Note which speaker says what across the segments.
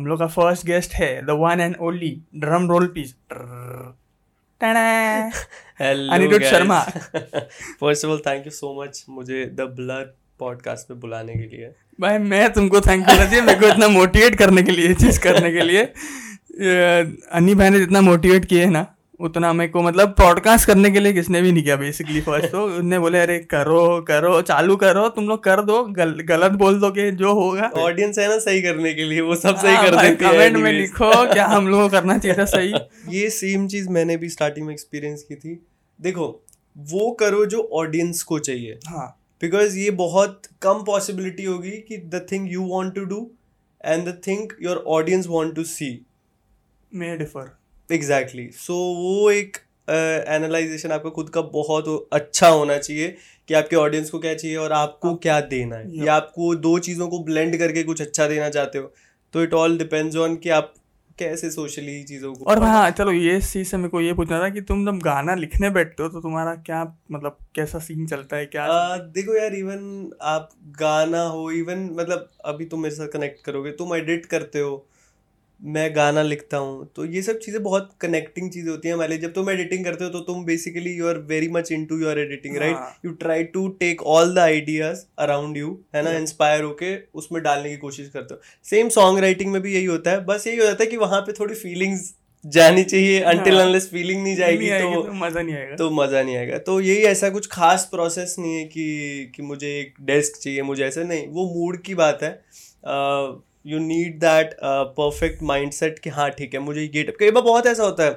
Speaker 1: हम लोग का फ़र्स्ट गेस्ट है the one and only drum roll please Anirudh Sharma
Speaker 2: first of all thank you so much मुझे the blood podcast में बुलाने के लिए।
Speaker 1: भाई मैं तुमको थैंक करना चाहिए मेरे को इतना मोटिवेट करने के लिए चीज़ करने के लिए। अनि भाई ने जितना मोटिवेट किए है ना उतना मेरे को मतलब पॉडकास्ट करने के लिए किसने भी नहीं किया बेसिकली फ़र्स्ट तो उन्हें बोले अरे करो करो चालू करो तुम लोग कर दो गल, गलत बोल दोगे जो होगा।
Speaker 2: ऑडियंस है ना सही करने के लिए वो सब सही हाँ, कर देते
Speaker 1: हैं कमेंट में लिखो क्या हम लोग को करना चाहिए था सही।
Speaker 2: ये सेम चीज़ मैंने भी स्टार्टिंग में एक्सपीरियंस की थी। देखो वो करो जो ऑडियंस को चाहिए। हाँ। बिकॉज़ ये बहुत कम पॉसिबिलिटी होगी कि the thing you want to do and the thing your audience want to see
Speaker 1: may differ
Speaker 2: exactly so वो एक एनालाइजेशन uh, आपका खुद का बहुत अच्छा होना चाहिए कि आपके ऑडियंस को क्या चाहिए और आपको क्या देना है। या आपको दो चीज़ों को ब्लेंड करके कुछ अच्छा देना चाहते हो। तो इट ऑल डिपेंड्स ऑन कि आप कैसे सोशली चीज़ों को
Speaker 1: और हाँ चलो ये चीज़ से मेरे को ये पूछना था कि तुम जब गाना लिखने बैठते हो तो तुम्हारा क्या मतलब कैसा सीन चलता है क्या
Speaker 2: आ, देखो यार इवन आप गाना हो इवन मतलब अभी तुम मेरे साथ कनेक्ट करोगे तुम एडिट करते हो मैं गाना लिखता हूँ तो ये सब चीज़ें बहुत कनेक्टिंग चीज़ें होती हैं हमारे जब तुम एडिटिंग करते हो तो तुम basically you are very much into your editing right you try to take all the ideas around you है ना इंस्पायर होके उसमें डालने की कोशिश करते हो। सेम सॉन्ग राइटिंग में भी यही होता है बस यही हो जाता है कि वहाँ पे थोड़ी फीलिंग्स जानी चाहिए। अनटिल अनलेस फीलिंग नहीं जाएगी तो,
Speaker 1: तो मज़ा नहीं आएगा।
Speaker 2: तो मज़ा नहीं आएगा। तो यही ऐसा कुछ खास प्रोसेस नहीं है कि कि मुझे एक डेस्क चाहिए मुझे ऐसा नहीं वो मूड की बात है। You need that perfect mindset कि हाँ ठीक है मुझे ये कई बार बहुत ऐसा होता है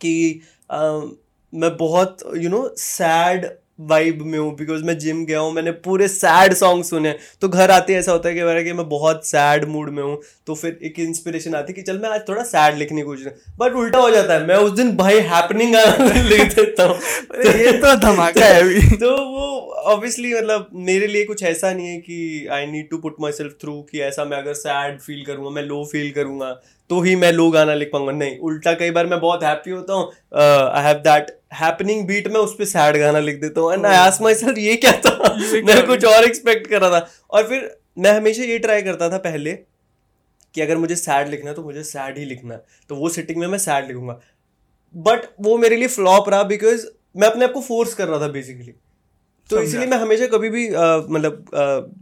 Speaker 2: कि uh, मैं बहुत यू नो सैड वाइब में हूँ बिकॉज़ मैं जिम गया हूँ मैंने पूरे सैड सॉन्ग सुने। तो घर आते ऐसा होता है कि मेरा कि मैं बहुत सैड मूड में हूँ तो फिर एक इंस्पिरेशन आती है कि चल मैं आज थोड़ा सैड लिखने की कोशिश बट उल्टा हो जाता है मैं उस दिन भाई हैपनिंग लिख देता हूँ।
Speaker 1: ये तो धमाका है अभी।
Speaker 2: तो वो ऑब्वियसली मतलब मेरे लिए कुछ ऐसा नहीं है कि I need to put myself through कि ऐसा मैं अगर सैड फील करूँगा मैं लो फील करूँगा तो ही मैं लो गाना लिख पाऊँगा। नहीं उल्टा कई बार मैं बहुत हैप्पी होता हूँ I have that happening beat में उस पर सैड गाना लिख देता हूँ। And I ask myself ये क्या था? मैं कुछ और एक्सपेक्ट कर रहा था। और फिर मैं हमेशा ये ट्राई करता था पहले कि अगर मुझे सैड लिखना है तो मुझे सैड ही लिखना है। तो वो सिटिंग में मैं सैड लिखूँगा। बट वो मेरे लिए फ्लॉप रहा बिकॉज़ मैं अपने आप को फोर्स कर रहा था बेसिकली तो इसीलिए मैं हमेशा कभी भी मतलब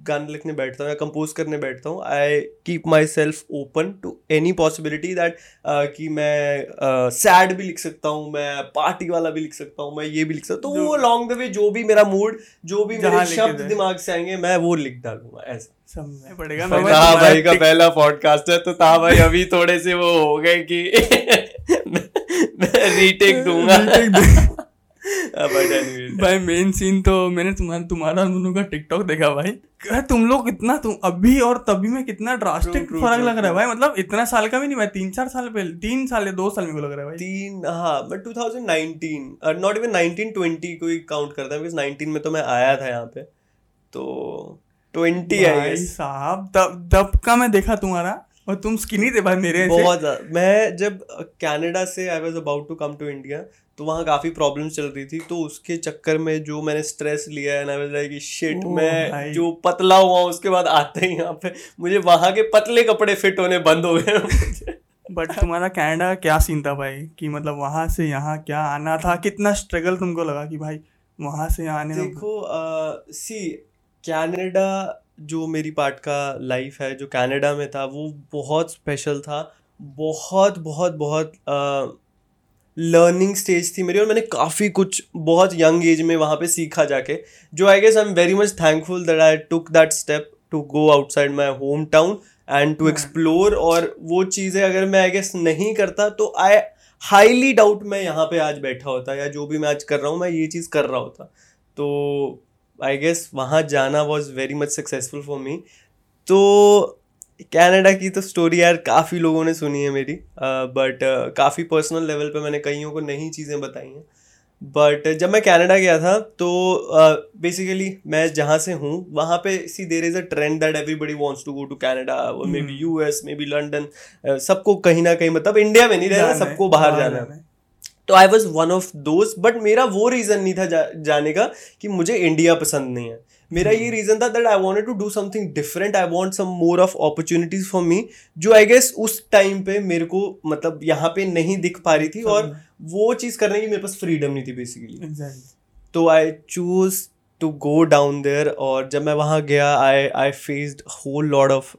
Speaker 2: गाने लिखने बैठता हूँ या कंपोज करने बैठता हूँ। I keep myself open to any possibility that कि मैं सैड uh, भी लिख सकता हूँ मैं पार्टी वाला भी लिख सकता हूँ मैं ये भी लिख सकता हूँ। तो वो लॉन्ग द वे जो भी मेरा मूड जो भी मेरे शब्द दिमाग से आएँगे मैं वो लिख डालूँगा ऐसा। पड़ेगा भाई का पहला पॉडकास्ट है तो ता भाई अभी थोड़े से वो हो गए कि मैं रीटेक दूँगा।
Speaker 1: भाई मेन सीन तो मैंने तुम्हारा तुम्हारा दोनों का टिकटॉक देखा भाई। तुम लोग इतना तुम अभी और तभी में कितना ड्रास्टिक फ़र्क लग रहा है भाई। मतलब इतना साल का भी नहीं भाई तीन चार साल पहले तीन साल या दो साल में को लग रहा है भाई।
Speaker 2: तीन हाँ मैं 2019 नॉट इवन 1920 को ही काउंट करता है बिकॉज़ 19 में तो मैं आया था यहाँ पे। तो 20
Speaker 1: है साहब तब तब का मैं देखा तुम्हारा और तुम स्किनी थे भाई मेरे
Speaker 2: बहुत मैं जब कनाडा से I was about to come to India तो वहाँ काफ़ी प्रॉब्लम्स चल रही थी तो उसके चक्कर में जो मैंने स्ट्रेस लिया है ना मैं कि शिट मैं जो पतला हुआ उसके बाद आते ही यहाँ पे। मुझे वहाँ के पतले कपड़े फिट होने बंद हो गए।
Speaker 1: बट तुम्हारा कैनेडा क्या सीन था भाई? कि मतलब वहाँ से यहाँ क्या आना था? कितना स्ट्रगल तुमको लगा कि भाई वहाँ से यहाँ आने
Speaker 2: देखो सी कैनेडा जो मेरी पार्ट का लाइफ है जो कनाडा में था वो बहुत स्पेशल था। बहुत बहुत बहुत आ, लर्निंग स्टेज थी मेरी और मैंने काफ़ी कुछ बहुत यंग एज में वहाँ पे सीखा जाके जो I guess I am very much thankful that I took that step to go outside my hometown and to explore और वो चीज़ें अगर मैं आई गेस नहीं करता तो आई हाईली डाउट मैं यहाँ पे आज बैठा होता या जो भी मैं आज कर रहा हूँ मैं ये चीज़ कर रहा होता। तो आई गेस वहाँ जाना was very much successful for me तो कनाडा की तो स्टोरी यार काफ़ी लोगों ने सुनी है मेरी। बट uh, काफ़ी पर्सनल लेवल पे मैंने कईयों को नई चीज़ें बताई हैं। बट जब मैं कनाडा गया था तो बेसिकली uh, मैं जहाँ से हूँ वहाँ पे see there is a trend that everybody wants to go to Canada maybe U S maybe London सबको कहीं ना कहीं मतलब इंडिया में नहीं रहना सबको बाहर जाना है। तो आई वॉज़ वन ऑफ़ दोस्त बट मेरा वो रीज़न नहीं था जा, जाने का कि मुझे इंडिया पसंद नहीं है। मेरा ये रीजन था that I want to do something different I want some more of opportunities for me जो आई गेस उस टाइम पे मेरे को मतलब यहाँ पे नहीं दिख पा रही थी और वो चीज़ करने की मेरे पास फ्रीडम नहीं थी बेसिकली तो I choose to go down there और जब मैं वहाँ गया I I faced whole lot of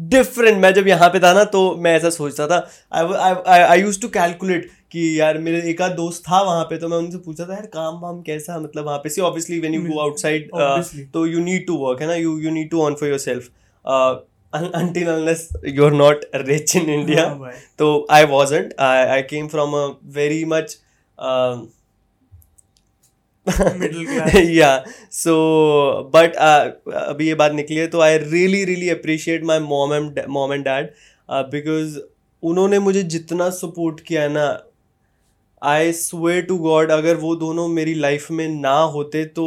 Speaker 2: different मैं जब यहाँ पे था ना तो मैं ऐसा सोचता था I I use to calculate कि यार मेरे एक आध दोस्त था वहाँ पे तो मैं उनसे पूछा था यार काम वाम कैसा मतलब वहाँ पे see obviously when you go outside तो यू नीड टू वर्क है ना? You you need to on for yourself until unless you're not rich in India. Oh, so I wasn't. I, I came from a very much um,
Speaker 1: middle class
Speaker 2: या so but अभी ये बात निकली है तो I really really appreciate my mom and mom and dad because उन्होंने मुझे जितना सपोर्ट किया है ना आई स्वे टू गॉड अगर वो दोनों मेरी लाइफ में ना होते तो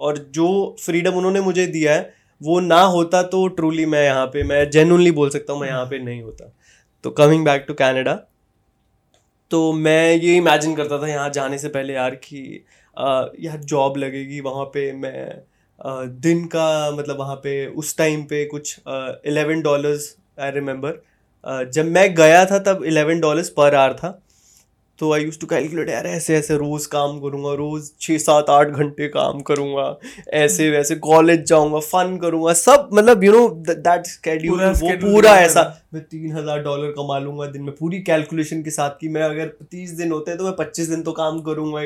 Speaker 2: और जो फ्रीडम उन्होंने मुझे दिया है वो ना होता तो ट्रूली मैं यहाँ पे मैं जेनुअनली बोल सकता हूँ मैं यहाँ पे नहीं होता। तो कमिंग बैक टू कैनेडा तो मैं ये इमेजिन करता था यहाँ जाने से पहले यार कि या जॉब लगेगी वहाँ पे मैं दिन का मतलब वहाँ पे उस टाइम पे कुछ इलेवन डॉलर्स आई रिमेंबर जब मैं गया था तब इलेवन डॉलर्स पर आवर था। तो आई यूज़ टू कैलकुलेट यार ऐसे ऐसे रोज़ काम करूँगा रोज़ छः सात आठ घंटे काम करूँगा ऐसे वैसे कॉलेज जाऊँगा फन करूँगा सब मतलब यू नो दैट स्केड्यूल वो पूरा ऐसा मैं तीन हज़ार डॉलर कमा लूँगा दिन में पूरी कैलकुलेशन के साथ कि मैं अगर तीस दिन होते हैं तो मैं पच्चीस दिन तो काम करूँगा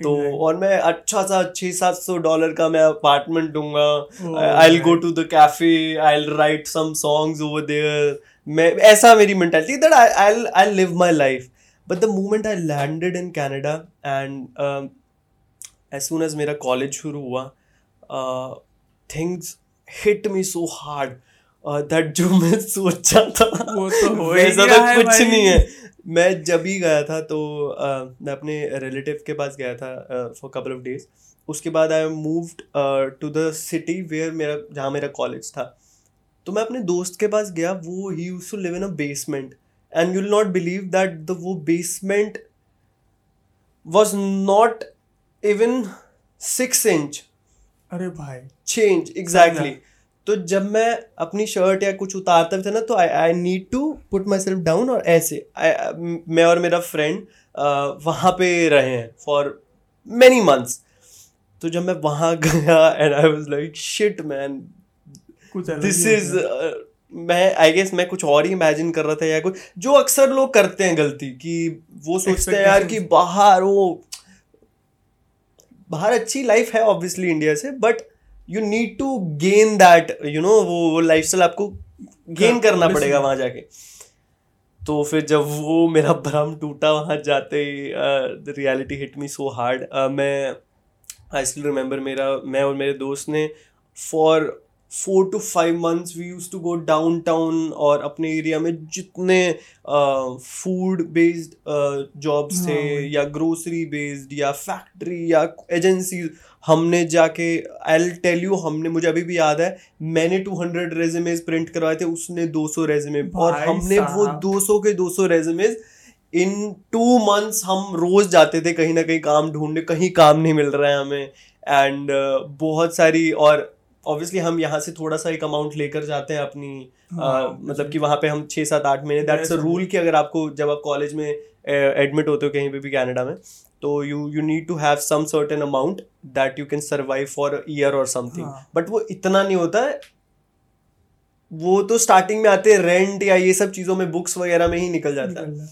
Speaker 2: तो और मैं अच्छा सा छः सात सौ डॉलर का मैं अपार्टमेंट दूँगा। I go to the cafe I write some songs over there मैं ऐसा मेरी mentality that I I live my life but the moment I landed in Canada and as soon as मेरा college शुरू हुआ things hit me so hard that जो मैं सोचा था वो तो वैसा तो कुछ नहीं है। मैं जब ही गया था तो uh, मैं अपने रिलेटिव के पास गया था फॉर कपल ऑफ़ डेज़ उसके बाद I moved to the city where मेरा जहाँ मेरा कॉलेज था. तो मैं अपने दोस्त के पास गया वो ही use to live in a basement and you will not believe that the वो basement was not even six inch
Speaker 1: अरे भाई।
Speaker 2: चेंज एग्जैक्टली तो जब मैं अपनी शर्ट या कुछ उतारता भी था ना तो I I need to put myself down और ऐसे I, मैं और मेरा फ्रेंड वहाँ पे रहे हैं फॉर मैनी मंथ्स तो जब मैं वहाँ गया and I was like shit man this is मैं आई गेस मैं कुछ और ही इमेजिन कर रहा था या कुछ। जो अक्सर लोग करते हैं गलती कि वो सोचते हैं यार कि बाहर वो बाहर अच्छी लाइफ है ऑब्वियसली इंडिया से but you need to gain that you know वो वो लाइफ स्टाइल आपको गेन करना पड़ेगा वहाँ जाके। तो फिर जब वो मेरा भ्रम टूटा वहाँ जाते ही the reality hit me so hard मैं आई स्टिल रिमेंबर मेरा मैं और मेरे दोस्त ने for four to five months we use to go downtown और अपने एरिया में जितने फ़ूड बेस्ड जॉब्स थे या ग्रोसरी बेस्ड या फैक्ट्री या एजेंसी हमने जाके आई टेल यू हमने मुझे अभी भी याद है मैंने टू हंड्रेड रेजमेज प्रिंट करवाए थे उसने दो सौ रेजमे और हमने वो दो सौ के दो सौ रेजमेज इन टू मंथ्स हम रोज जाते थे कहीं ना कहीं काम ढूँढने कहीं काम नहीं मिल रहा है हमें। एंड uh, बहुत सारी और ऑब्वियसली हम यहाँ से थोड़ा सा एक अमाउंट लेकर जाते हैं अपनी हाँ, मतलब कि वहाँ पे हम छः सात आठ महीने दैट्स अ रूल कि अगर आपको जब आप कॉलेज में एडमिट होते हो कहीं पे भी कनाडा में तो you you need to have some certain amount that you can survive for year और समथिंग बट वो इतना नहीं होता है वो तो स्टार्टिंग में आते रेंट या ये सब चीज़ों में बुक्स वगैरह में ही निकल जाता है.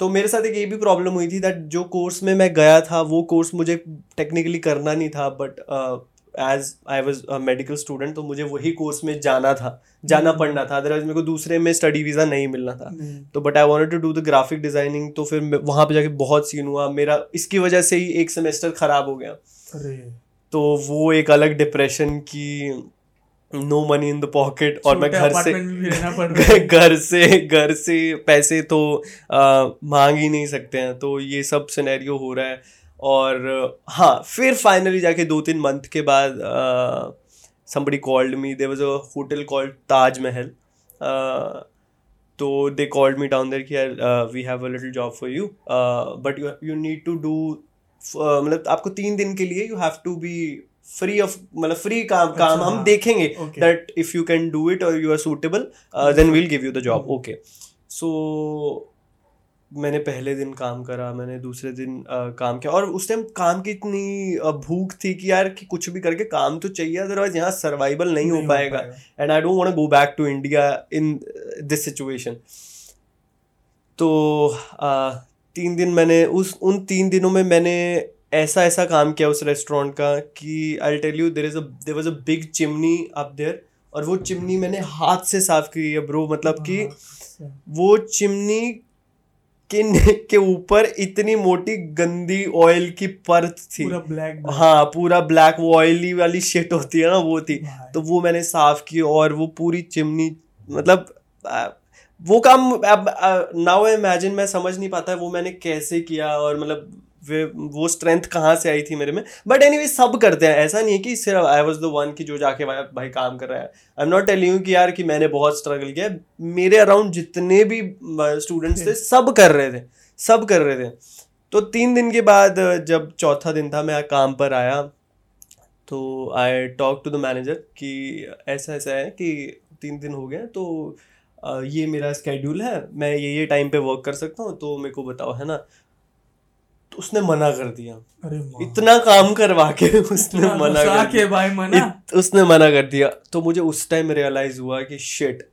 Speaker 2: तो मेरे साथ एक ये भी प्रॉब्लम हुई थी दैट जो कोर्स में मैं गया था वो कोर्स मुझे टेक्निकली करना नहीं था but as I was medical student तो मुझे वही कोर्स में जाना था जाना हम्म। पड़ना था। अदरवाइज़ मेरे को दूसरे में स्टडी वीज़ा नहीं मिलना था। तो but I want to do the graphic designing तो फिर वहाँ पे जाके बहुत सीन हुआ। मेरा इसकी वजह से ही एक सेमेस्टर खराब हो गया। तो वो एक अलग डिप्रेशन की no money in the pocket और मैं घर से घर से घर से पैसे तो मांग ही नहीं सकते हैं। तो ये सब सिनेरियो हो रहा है। और हाँ फिर फाइनली जाके दो तीन मंथ के बाद somebody called me there was a hotel called Taj Mahal तो they called me down there कि we have a little job for you but you need to do मतलब आपको तीन दिन के लिए you have to be free of मतलब free काम
Speaker 1: अच्छा,
Speaker 2: काम हम
Speaker 1: हाँ,
Speaker 2: देखेंगे. That if you can do it और you are suitable then we'll give you the job. Okay so मैंने पहले दिन काम करा मैंने दूसरे दिन uh, काम किया और उस टाइम काम की इतनी भूख थी कि यार कि कुछ भी करके काम तो चाहिए अदरवाइज़ यहाँ सर्वाइवल नहीं नहीं हो पाएगा। And I don't want to go back to India in this situation तो uh, तीन दिन मैंने उस उन तीन दिनों में मैंने ऐसा ऐसा काम किया उस रेस्टोरेंट का कि I tell you there is a there was a big chimney up there और वो चिमनी मैंने हाथ से साफ़ की है ब्रो मतलब कि
Speaker 1: हाँ,
Speaker 2: वो चिमनी के के ऊपर इतनी मोटी गंदी ऑयल की परत थी।
Speaker 1: पूरा ब्लैक
Speaker 2: हाँ पूरा ब्लैक वो ऑयली वाली शेट होती है ना वो थी। तो वो मैंने साफ़ की और वो पूरी चिमनी मतलब आ, वो काम अब नाउ इमेजिन मैं समझ नहीं पाता वो मैंने कैसे किया और मतलब वे वो स्ट्रेंथ कहाँ से आई थी मेरे में? बट एनी सब करते हैं। ऐसा नहीं है कि सिर्फ़ आई वॉज़ द वन की जो जाके भाई, भाई काम कर रहा है। I am not telling you कि यार कि मैंने बहुत स्ट्रगल किया मेरे अराउंड जितने भी स्टूडेंट्स थे सब कर रहे थे। सब कर रहे थे। तो तीन दिन के बाद जब चौथा दिन था मैं काम पर आया तो I talk to the manager कि ऐसा ऐसा है कि तीन दिन हो गए तो ये मेरा स्केड्यूल है। मैं ये ये टाइम पे वर्क कर सकता हूँ तो मेरे को बताओ है ना? तो उसने मना कर दिया।
Speaker 1: अरे
Speaker 2: इतना काम करवा के उसने मना कर
Speaker 1: के भाई मना।
Speaker 2: इत, उसने मना कर दिया। तो मुझे उस टाइम रियलाइज़ हुआ कि शिट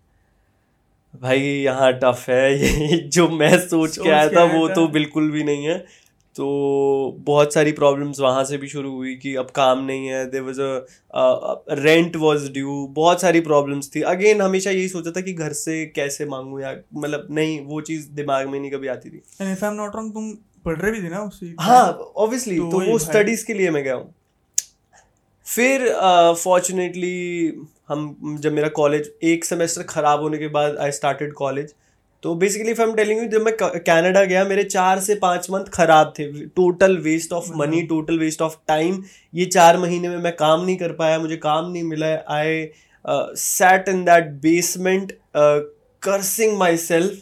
Speaker 2: भाई यहाँ टफ है। ये जो मैं सोच
Speaker 1: सोच
Speaker 2: के आया था। वो तो बिल्कुल भी नहीं है। तो बहुत सारी प्रॉब्लम्स वहाँ से भी शुरू हुई कि अब काम नहीं है there was a rent was due बहुत सारी प्रॉब्लम्स थी। अगेन हमेशा यही सोचा था कि घर से कैसे मांगूँ या मतलब नहीं वो चीज़ दिमाग में नहीं कभी आती थी।
Speaker 1: And if I am not wrong तुम पढ़ रहे भी थे ना उसी
Speaker 2: हाँ ऑब्वियसली
Speaker 1: तो
Speaker 2: तो वो स्टडीज़ के लिए मैं गया हूँ। फिर फॉर्चुनेटली uh, हम जब मेरा कॉलेज एक सेमेस्टर खराब होने के बाद आई स्टार्टेड कॉलेज तो basically if I am telling you जब मैं कनाडा गया मेरे चार से पाँच मंथ खराब थे। Total waste of money total waste of time ये चार महीने में मैं काम नहीं कर पाया मुझे काम नहीं मिला। I sat in that basement cursing myself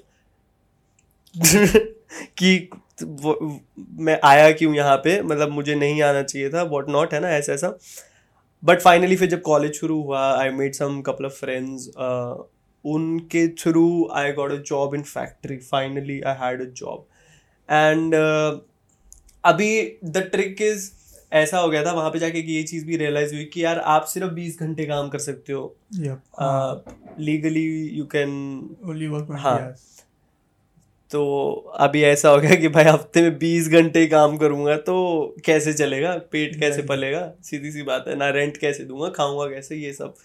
Speaker 2: कि मैं आया क्यों यहाँ पे? मतलब मुझे नहीं आना चाहिए था वॉट नॉट है ना ऐसा ऐसा बट फाइनली फिर जब कॉलेज शुरू हुआ I made some couple of friends उनके through I got a job in factory finally I had a job and अभी द ट्रिक इज़ ऐसा हो गया था वहाँ पे जाके कि ये चीज़ भी रियलाइज़ हुई कि यार आप सिर्फ़ बीस घंटे काम कर सकते हो। Legally you can
Speaker 1: only work
Speaker 2: हाँ। तो अभी ऐसा हो गया कि भाई हफ़्ते में बीस घंटे काम करूँगा तो कैसे चलेगा? पेट कैसे. पलेगा? सीधी सी बात है। ना रेंट कैसे दूँगा? खाऊँगा कैसे? ये सब।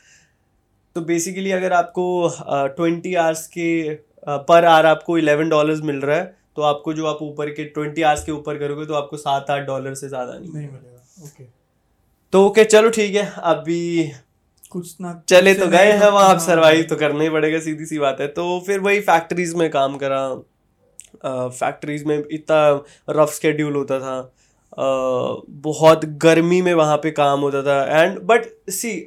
Speaker 2: तो बेसिकली अगर आपको ट्वेंटी आवर्स के पर आवर आपको इलेवन डॉलर्स मिल रहा है तो आपको जो आप ऊपर के ट्वेंटी आवर्स के ऊपर करोगे तो आपको सात आठ डॉलर से ज़्यादा नहीं
Speaker 1: मिलेगा। ओके
Speaker 2: तो ओके चलो ठीक है अभी
Speaker 1: कुछ ना
Speaker 2: चले तो गए हैं वहाँ आप
Speaker 1: हाँ।
Speaker 2: सरवाइव तो करना ही पड़ेगा सीधी सी बात है। तो फिर वही फैक्ट्रीज में काम करा फैक्ट्रीज में इतना रफ स्केड्यूल होता था। बहुत गर्मी में वहाँ पे काम होता था। And but see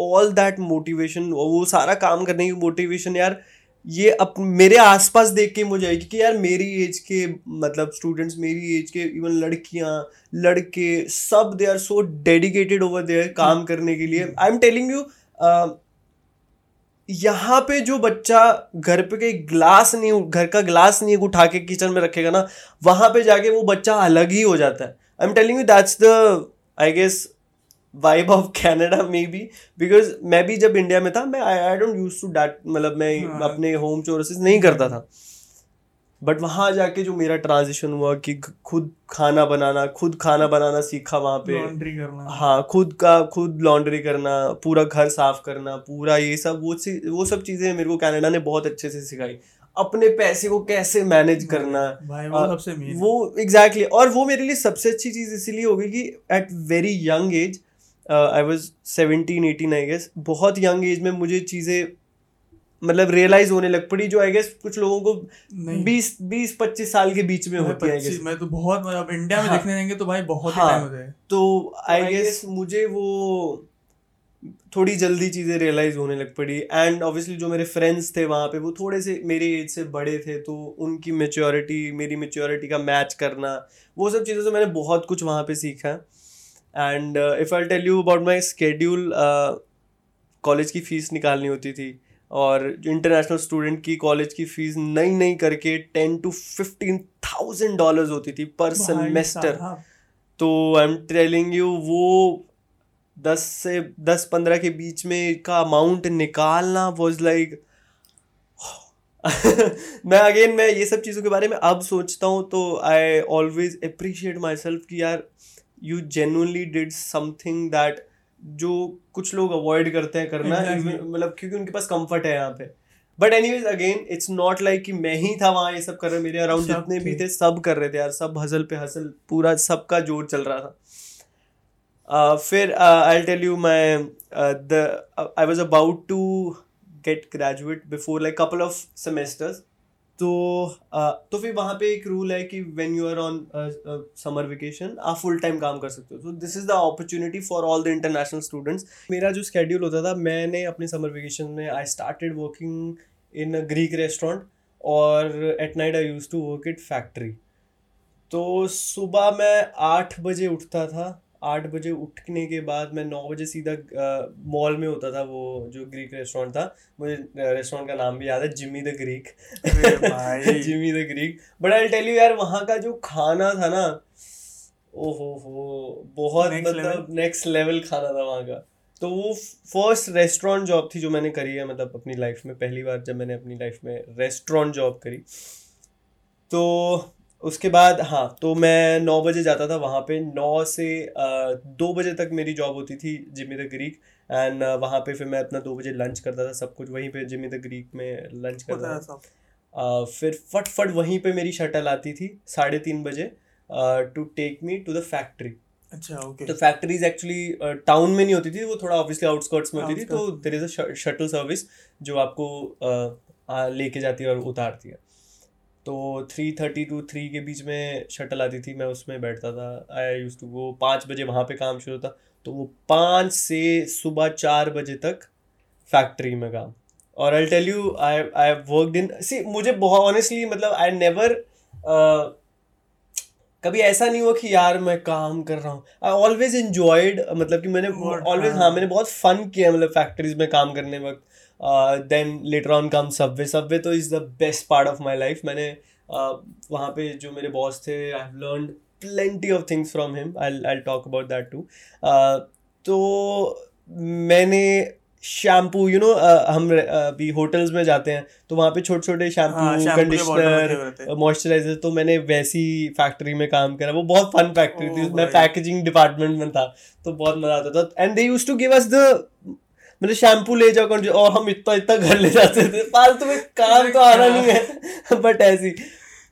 Speaker 2: all that motivation वो सारा काम करने की मोटिवेशन यार ये अप मेरे आसपास देख के मुझे आई कि यार मेरी एज के मतलब स्टूडेंट्स मेरी एज के इवन लड़कियाँ लड़के सब they are so dedicated over there काम करने के लिए। आई एम टेलिंग यू यहाँ पे जो बच्चा घर पे के ग्लास नहीं घर का ग्लास नहीं उठा के किचन में रखेगा ना वहाँ पे जाके वो बच्चा अलग ही हो जाता है। I am telling you that's the I guess vibe of Canada maybe because मैं भी जब इंडिया में था मैं I I don't use to that मतलब मैं
Speaker 1: हाँ।
Speaker 2: अपने होम चोरसेस नहीं करता था। बट वहाँ जाके जो मेरा ट्रांजिशन हुआ कि खुद खाना बनाना खुद खाना बनाना सीखा वहाँ पे।
Speaker 1: लॉन्ड्री करना।
Speaker 2: हाँ खुद का खुद लॉन्ड्री करना पूरा घर साफ़ करना पूरा ये सब वो सी वो सब चीज़ें मेरे को कनाडा ने बहुत अच्छे से सिखाई। अपने पैसे को कैसे मैनेज करना
Speaker 1: भाई वो सबसे
Speaker 2: वो एग्जैक्टली exactly, और वो मेरे लिए सबसे अच्छी चीज़ इसीलिए होगी कि at very young age I was 17 18 I guess बहुत यंग एज में मुझे चीज़ें मतलब रियलाइज़ होने लग पड़ी जो आई गेस कुछ लोगों को बीस बीस पच्चीस साल के बीच में होती है आई
Speaker 1: 25
Speaker 2: गेस
Speaker 1: मैं तो बहुत मतलब इंडिया में
Speaker 2: हाँ।
Speaker 1: देखने जाएँगे तो भाई बहुत ही
Speaker 2: हाँ।
Speaker 1: टाइम है
Speaker 2: तो आई गेस मुझे वो थोड़ी जल्दी चीज़ें रियलाइज़ होने लग पड़ी। एंड ऑब्वियसली जो मेरे फ्रेंड्स थे वहाँ पे वो थोड़े से मेरी एज से बड़े थे तो उनकी मेच्योरिटी मेरी मेच्योरिटी का मैच करना वो सब चीज़ें से मैंने बहुत कुछ वहाँ पे सीखा। And if I tell you about my schedule college की फ़ीस निकालनी होती थी। और इंटरनेशनल स्टूडेंट की कॉलेज की फ़ीस नई नई करके ten to fifteen thousand dollars होती थी पर सेमेस्टर तो आई एम टेलिंग यू वो दस से दस पंद्रह के बीच में का अमाउंट निकालना वॉज़ लाइक मैं अगेन मैं ये सब चीज़ों के बारे में अब सोचता हूँ तो I always appreciate my self कि यार you genuinely did something that जो कुछ लोग अवॉइड करते हैं करना मतलब क्योंकि उनके पास कंफर्ट है यहाँ पे। But anyways again it's not like कि मैं ही था वहाँ ये सब कर रहे मेरे अराउंड जितने भी थे। सब कर रहे थे यार सब हसल पे हसल पूरा सबका ज़ोर चल रहा था। फिर I tell you my the I was about to get graduate before like couple of semesters तो uh, तो फिर वहाँ पे एक रूल है कि when you are on summer vacation आप फुल टाइम काम कर सकते हो। तो this is the opportunity for all the international students मेरा जो स्केड्यूल होता था मैंने अपने समर वेकेशन में I started working in a Greek restaurant और at night I use to work it factory तो सुबह मैं आठ बजे उठता था। आठ बजे उठने के बाद मैं नौ बजे सीधा मॉल में होता था वो जो ग्रीक रेस्टोरेंट था। मुझे रेस्टोरेंट का नाम भी याद है Jimmy the Greek Jimmy the Greek but I tell you यार वहाँ का जो खाना था ना ओहो हो बहुत मतलब नेक्स्ट लेवल खाना था वहाँ का। तो वो फ़र्स्ट रेस्टोरेंट जॉब थी जो मैंने करी है मतलब अपनी लाइफ में पहली बार जब मैंने अपनी लाइफ में रेस्टोरेंट जॉब करी। तो उसके बाद हाँ तो मैं नौ बजे जाता था वहाँ पे। नौ से दो बजे तक मेरी जॉब होती थी जिमी द ग्रीक एंड वहाँ पे फिर मैं अपना दो बजे लंच करता था सब कुछ वहीं पे जिमी द ग्रीक में लंच करता था uh, फिर फट फट वहीं पे मेरी शटल आती थी साढ़े तीन बजे to take me to the factory
Speaker 1: अच्छा ओके
Speaker 2: तो फैक्ट्रीज एक्चुअली टाउन में नहीं होती थी वो थोड़ा ऑब्वियसली आउटस्कर्ट्स में होती थी तो there is a shuttle service जो आपको लेके जाती है और उतारती है। तो थ्री थर्टी टू थ्री के बीच में शटल आती थी मैं उसमें बैठता था। आई यूज़ टू वो पाँच बजे वहाँ पे काम शुरू होता तो वो पाँच से सुबह चार बजे तक फैक्ट्री में काम। और I tell you I I work in see मुझे बहुत ऑनेस्टली मतलब आई नेवर कभी ऐसा नहीं हुआ कि यार मैं काम कर रहा हूँ। आई ऑलवेज इंजॉयड मतलब कि मैंने ऑलवेज हाँ। मैंने बहुत फन किया मतलब फैक्ट्रीज में काम करने वक्त। Then later on come Subway Subway तो is the best part of my life मैंने uh, वहाँ पे जो मेरे बॉस थे I have learn plenty of things from him I I talk about that too तो मैंने शैम्पू यू नो हम अभी होटल्स में जाते हैं तो वहाँ पे छोटे छोटे शैम्पू कंडीशनर मॉइस्चराइजर तो मैंने वैसी फैक्ट्री में काम करा। वो बहुत फन फैक्ट्री थी मैं पैकेजिंग डिपार्टमेंट में था तो बहुत मज़ा आता था। And they use to give us the मतलब शैम्पू ले जाओ और हम इतना इतना घर ले जाते थे। फालतू में काम तो आना नहीं है। बट ऐसी।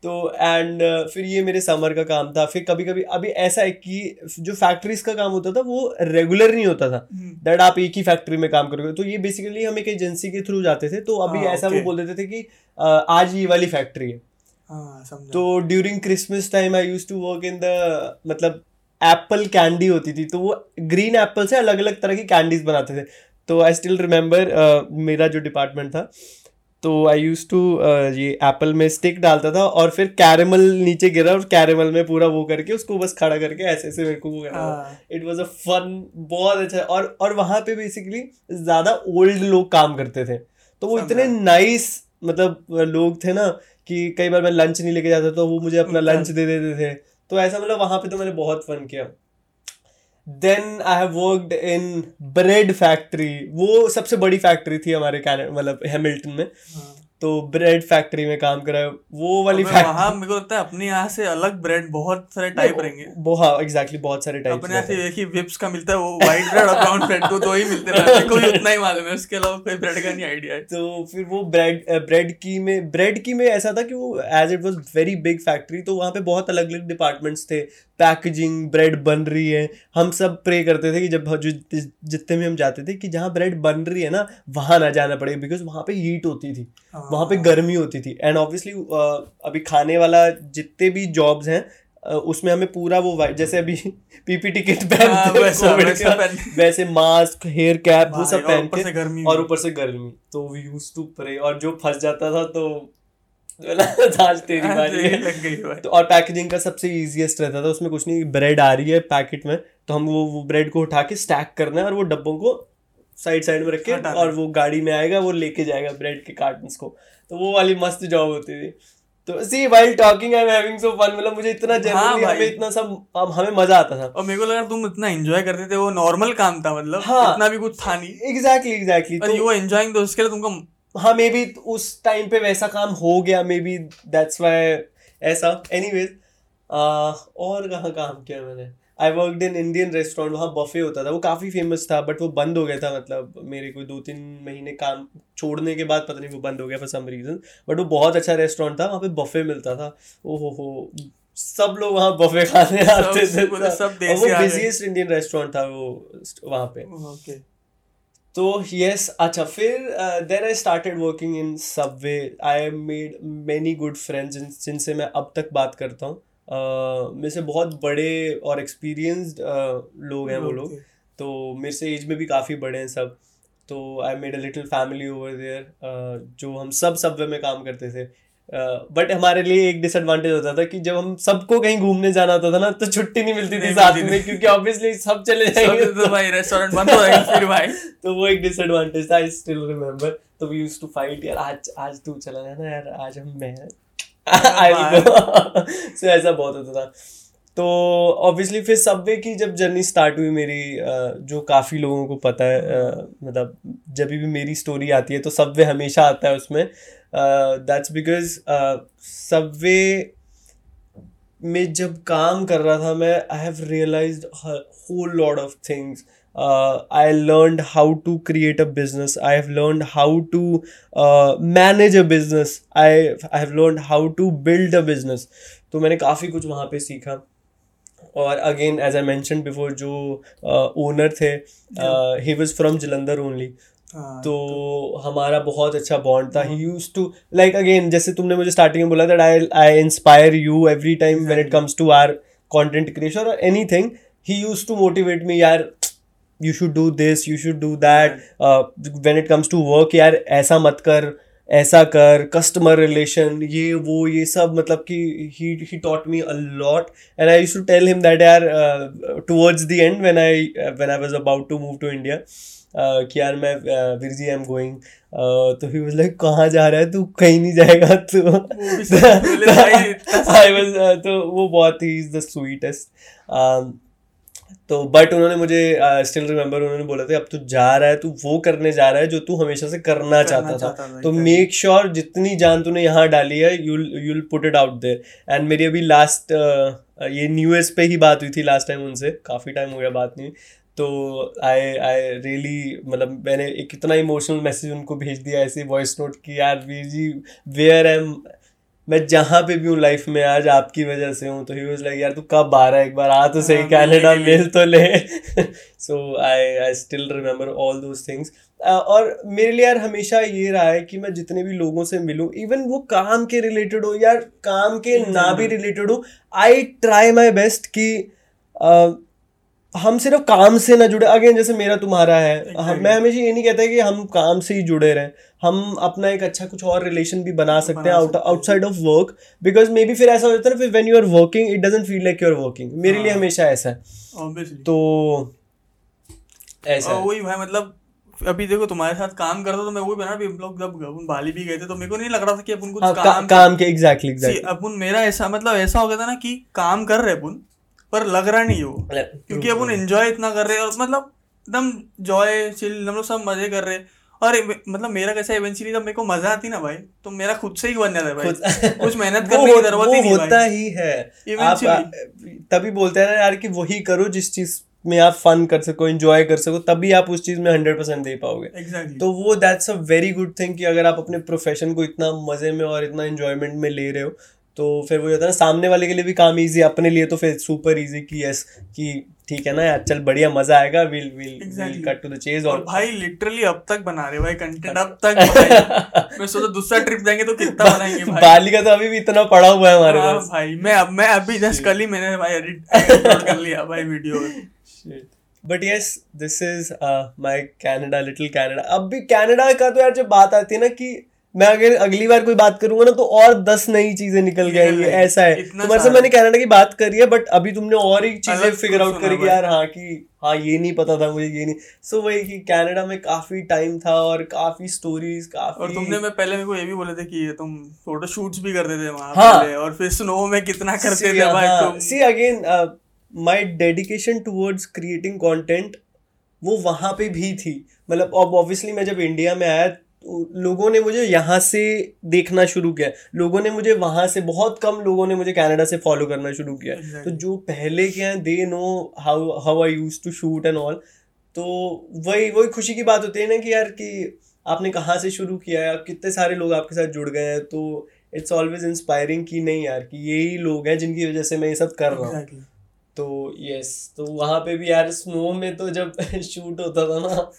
Speaker 2: तो एंड uh, फिर ये मेरे समर का काम था। फिर कभी कभी अभी ऐसा है कि जो फैक्ट्रीज का काम होता था वो रेगुलर नहीं होता था। That hmm. आप एक ही फैक्ट्री में काम करोगे। तो ये बेसिकली हम एक एजेंसी के थ्रू जाते थे। तो अभी हाँ, ऐसा वो बोल देते थे कि uh, आज ये वाली फैक्ट्री है। हाँ, तो during Christmas time I use to work in the मतलब एप्पल कैंडी होती थी। तो वो ग्रीन एप्पल से अलग अलग तरह की कैंडीज बनाते थे। तो आई स्टिल रिमेंबर मेरा जो डिपार्टमेंट था तो आई यूज़ टू ये एप्पल में स्टिक डालता था और फिर कैरेमल नीचे गिरा और कैरेमल में पूरा वो करके उसको बस खड़ा करके ऐसे ऐसे मेरे को वो करना इट वाज अ फन बहुत अच्छा। और और वहाँ पे बेसिकली ज़्यादा ओल्ड लोग काम करते थे। तो वो इतने नाइस मतलब लोग थे ना कि कई बार मैं लंच नहीं लेके जाता तो वो मुझे अपना लंच दे देते थे। तो ऐसा मतलब वहाँ पे तो मैंने बहुत फन किया। Then I have worked in bread factory वो सबसे बड़ी फैक्ट्री थी हमारे मतलब हेमिल्टन में हाँ. तो ब्रेड फैक्ट्री में काम करा वो वाली
Speaker 1: वहाँ मेरे को लगता है अपने यहाँ से अलग ब्रेड बहुत सारे टाइप रहेंगे।
Speaker 2: बहुत हाँ एग्जैक्टली बहुत सारे टाइप
Speaker 1: अपने यहाँ से एक ही विप्स का मिलता है वो व्हाइट ब्रेड और ब्राउन ब्रेड को दो ही मिलते हैं। कोई उतना ही मालूम है उसके अलावा कोई ब्रेड का नहीं आइडिया है।
Speaker 2: तो फिर वो ब्रेड ब्रेड की में ब्रेड की में ऐसा था कि वो as it was very big factory तो वहाँ पे बहुत अलग अलग डिपार्टमेंट्स थे। पैकेजिंग ब्रेड बन रही है। हम सब प्रे करते थे कि जब जो जितने भी हम जाते थे कि जहाँ ब्रेड बन रही है ना वहाँ ना जाना पड़ेगा बिकॉज़ वहाँ पे हीट होती थी। हाँ। वहाँ पे गर्मी होती थी। एंड ऑब्वियसली अभी खाने वाला जितने भी जॉब्स हैं उसमें हमें पूरा वो जैसे अभी पीपीटी किट पहनते वैसे मास्क हेयर कैप वो सब पहन के और ऊपर से गर्मी। तो वी यूज़ टू प्रे और जो फंस जाता था तो तेरी हाँ, बारी तो और पैकेजिंग का सबसे इजीएस्ट रहता था उसमें कुछ नहीं ब्रेड आ रही है पैकेट में तो हम वो वो ब्रेड को उठा के स्टैक करना है और वो डब्बों को साइड साइड में रख के और वो गाड़ी में आएगा वो लेके जाएगा ब्रेड के कार्टन्स को। तो वो वाली मस्त जॉब होती थी। तो see while talking I am having so fun मतलब मुझे इतना जनरली
Speaker 1: भाई।
Speaker 2: हमें इतना सब हम- हमें मज़ा आता था।
Speaker 1: और मेरे को लगा तुम इतना एंजॉय करते थे वो नॉर्मल काम था मतलब।
Speaker 2: हाँ।
Speaker 1: इतना भी कुछ था नहीं।
Speaker 2: एग्जैक्टली एग्जैक्टली
Speaker 1: और यू एंजॉयिंग तो उसके लिए तुमको
Speaker 2: हाँ मे बी उस टाइम पे वैसा काम हो गया मे बी दैट्स वाई ऐसा एनीवेज और कहाँ काम किया मैंने? I worked in Indian restaurant वहाँ बफे होता था। वो काफ़ी फ़ेमस था बट वो बंद हो गया था मतलब मेरे कोई दो तीन महीने काम छोड़ने के बाद पता नहीं वो बंद हो गया फॉर सम रीज़न बट वो बहुत अच्छा रेस्टोरेंट था वहाँ पे बफे मिलता था। ओहो हो सब लोग वहाँ बफे खाने आते थे।
Speaker 1: सब- मतलब
Speaker 2: और वो बिजिएस्ट इंडियन रेस्टोरेंट था वो वहाँ पे। तो यस अच्छा फिर then I started working in Subway I made many good friends जिनसे मैं अब तक बात करता हूँ। Uh, मेरे से बहुत बड़े और एक्सपीरियंस्ड लोग हैं वो लोग तो मेरे से एज में भी काफ़ी बड़े हैं सब। तो I made a little family over there जो हम सब सबवे में काम करते थे। बट uh, हमारे लिए एक डिसएडवांटेज होता था कि जब हम सबको कहीं घूमने जाना होता था ना तो छुट्टी नहीं मिलती थी साथ में क्योंकि ऑब्वियसली सब चले जाएँगे।
Speaker 1: तो भाई रेस्टोरेंट बंद हो जाएगा फिर भाई।
Speaker 2: तो वो एक डिसएडवांटेज था आई स्टिल रिमेम्बर तो वी यूज्ड टू फाइट यार आज आज तू चला जाना यार आज हम मैं आई सो ऐसा बहुत होता था। तो ऑब्वियसली फिर सबवे की जब जर्नी स्टार्ट हुई मेरी जो काफ़ी लोगों को पता है मतलब जब भी मेरी स्टोरी आती है तो सबवे हमेशा आता है उसमें। दैट्स बिकॉज़ सबवे में जब काम कर रहा था मैं I have realise whole lot of things I learned how to create a business I have learned how to manage a business I I have learned how to build a business तो मैंने काफ़ी कुछ वहाँ पे सीखा। और again as I mention before जो owner uh, थे he was from Jalandhar only तो हमारा बहुत अच्छा बॉन्ड था। He. Use to like again जैसे तुमने मुझे स्टार्टिंग में बोला that I I inspire you every time when it comes to our content creation और anything he use to motivate me यार you should do this you should do that when it comes to work यार ऐसा मत कर ऐसा कर customer relation ये वो ये सब मतलब कि he he taught me a lot and I used to tell him that यार towards the end when I when I was about to move to India कि यार मैं Veer ji I am going तो ही वाज लाइक कहाँ जा रहा है तू? कहीं नहीं जाएगा तू. आई वाज तो वो बहुत ही इज़ द स्वीटेस्ट तो बट उन्होंने मुझे स्टिल uh, रिमेम्बर उन्होंने बोला था अब तू जा रहा है तू वो करने जा रहा है जो तू हमेशा से करना करना चाहता था।
Speaker 1: चाहता था,
Speaker 2: तो मेक श्योर sure, जितनी जान तूने यहाँ डाली है you'll you'll put it out there and मेरी अभी लास्ट uh, ये न्यू ईयर्स पे ही बात हुई थी लास्ट टाइम उनसे काफ़ी टाइम हो गया बात नहीं तो आई आई रियली मतलब मैंने एक इतना इमोशनल मैसेज उनको भेज दिया ऐसे वॉइस नोट कि यार वीर जी वेयर एम मैं जहाँ पे भी हूँ लाइफ में आज आपकी वजह से हूँ तो ही वाज लाइक यार तू कब आ रहा है एक बार? आ तो सही
Speaker 1: हाँ,
Speaker 2: कनाडा। मिल तो ले। So I I still remember all those things और मेरे लिए यार हमेशा ये रहा है कि मैं जितने भी लोगों से मिलूँ इवन वो काम के रिलेटेड हो यार काम के ना भी रिलेटेड हो आई ट्राई माई बेस्ट कि हम सिर्फ़ काम से ना जुड़े। अगेन जैसे मेरा तुम्हारा है हम, मैं हमेशा ये नहीं कहता कि हम काम से ही जुड़े रहें। हम अपना एक अच्छा कुछ और रिलेशन भी बना सकते हैं out outside of work because maybe फिर ऐसा होता है ना फिर when you are working it doesn't feel like you are working मेरे लिए
Speaker 1: हाँ।
Speaker 2: हमेशा ऐसा है। तो ऐसा
Speaker 1: वही भाई मतलब अभी देखो तुम्हारे साथ काम करता तो मैं वही बना अभी हम लोग जब अपन बाली भी गए थे तो मेरे को नहीं लग रहा था कि अपन कुछ
Speaker 2: हाँ, का,
Speaker 1: काम
Speaker 2: काम के एग्जैक्टली एग्जैक्टली
Speaker 1: अपन मेरा ऐसा मतलब ऐसा हो गया था ना कि काम कर रहे अपन पर लग रहा नहीं हो क्योंकि अपन एंजॉय इतना कर रहे हैं और मतलब एकदम जॉय चिल हम लोग सब मज़े कर रहे हैं। और मतलब मेरा कैसा इवेंचुअली जब मेरे को मज़ा आती ना भाई तो मेरा खुद से ही बन जाता है भाई। कुछ मेहनत करने की ज़रूरत ही नहीं
Speaker 2: होता ही है। आप तभी बोलते हैं ना यार कि वही करो जिस चीज़ में आप फन कर सको एंजॉय कर सको तभी आप उस चीज़ में हंड्रेड परसेंट दे पाओगे।
Speaker 1: एग्जैक्टली
Speaker 2: तो वो that's a very good thing कि अगर आप अपने प्रोफेशन को इतना मज़े में और इतना एंजॉयमेंट में ले रहे हो तो फिर वो होता है ना सामने वाले के लिए भी काम इजी अपने लिए तो फिर सुपर इजी कि यस कि ठीक है ना यार चल बढ़िया मज़ा आएगा will will will cut to the chase
Speaker 1: और भाई लिटरली अब तक बना रहे भाई कंटेंट अब तक मैं सोचा दूसरा ट्रिप जाएँगे तो कितना बनाएँगे भाई?
Speaker 2: बाली का तो अभी भी इतना पड़ा हुआ है हमारे
Speaker 1: हाँ
Speaker 2: पास।
Speaker 1: भाई मैं अब मैं अभी जस्ट कल ही मैंने भाई एडिट कर लिया भाई video
Speaker 2: but yes this is my Canada little Canada अब भी कनाडा का तो यार जब बात आती है ना कि मैं अगर अगली बार कोई बात करूँगा ना तो और दस नई चीज़ें निकल जाएँगी। ऐसा है तुम्हारे से। मैंने कनाडा की बात करी है बट अभी तुमने और ही चीज़ें फिगर आउट करी कि यार हाँ कि हाँ ये नहीं पता था मुझे ये नहीं सो so, वही कि कनाडा में काफ़ी टाइम था और काफ़ी स्टोरीज काफ़ी
Speaker 1: और तुमने मैं पहले मेरे को ये भी बोले थे कि तुम फ़ोटो शूट्स भी करते थे वहाँ
Speaker 2: हाँ।
Speaker 1: और फिर स्नो में कितना करते थे भाई
Speaker 2: हाँ,
Speaker 1: तुम
Speaker 2: see again uh, my dedication towards creating वो वहाँ पे भी थी मतलब अब ऑब्वियसली मैं जब इंडिया में आया लोगों ने मुझे यहाँ से देखना शुरू किया लोगों ने मुझे वहाँ से बहुत कम लोगों ने मुझे कनाडा से फॉलो करना शुरू किया
Speaker 1: Exactly.
Speaker 2: तो जो पहले के हैं they know how how I use to shoot and all तो वही वही खुशी की बात होती है ना कि यार कि आपने कहाँ से शुरू किया है अब कितने सारे लोग आपके साथ जुड़ गए हैं तो इट्स ऑलवेज इंस्पायरिंग कि नहीं यार कि यही लोग हैं जिनकी वजह से मैं ये सब कर रहा हूँ
Speaker 1: Exactly.
Speaker 2: तो यस तो वहाँ पे भी यार स्नो में तो जब शूट होता था ना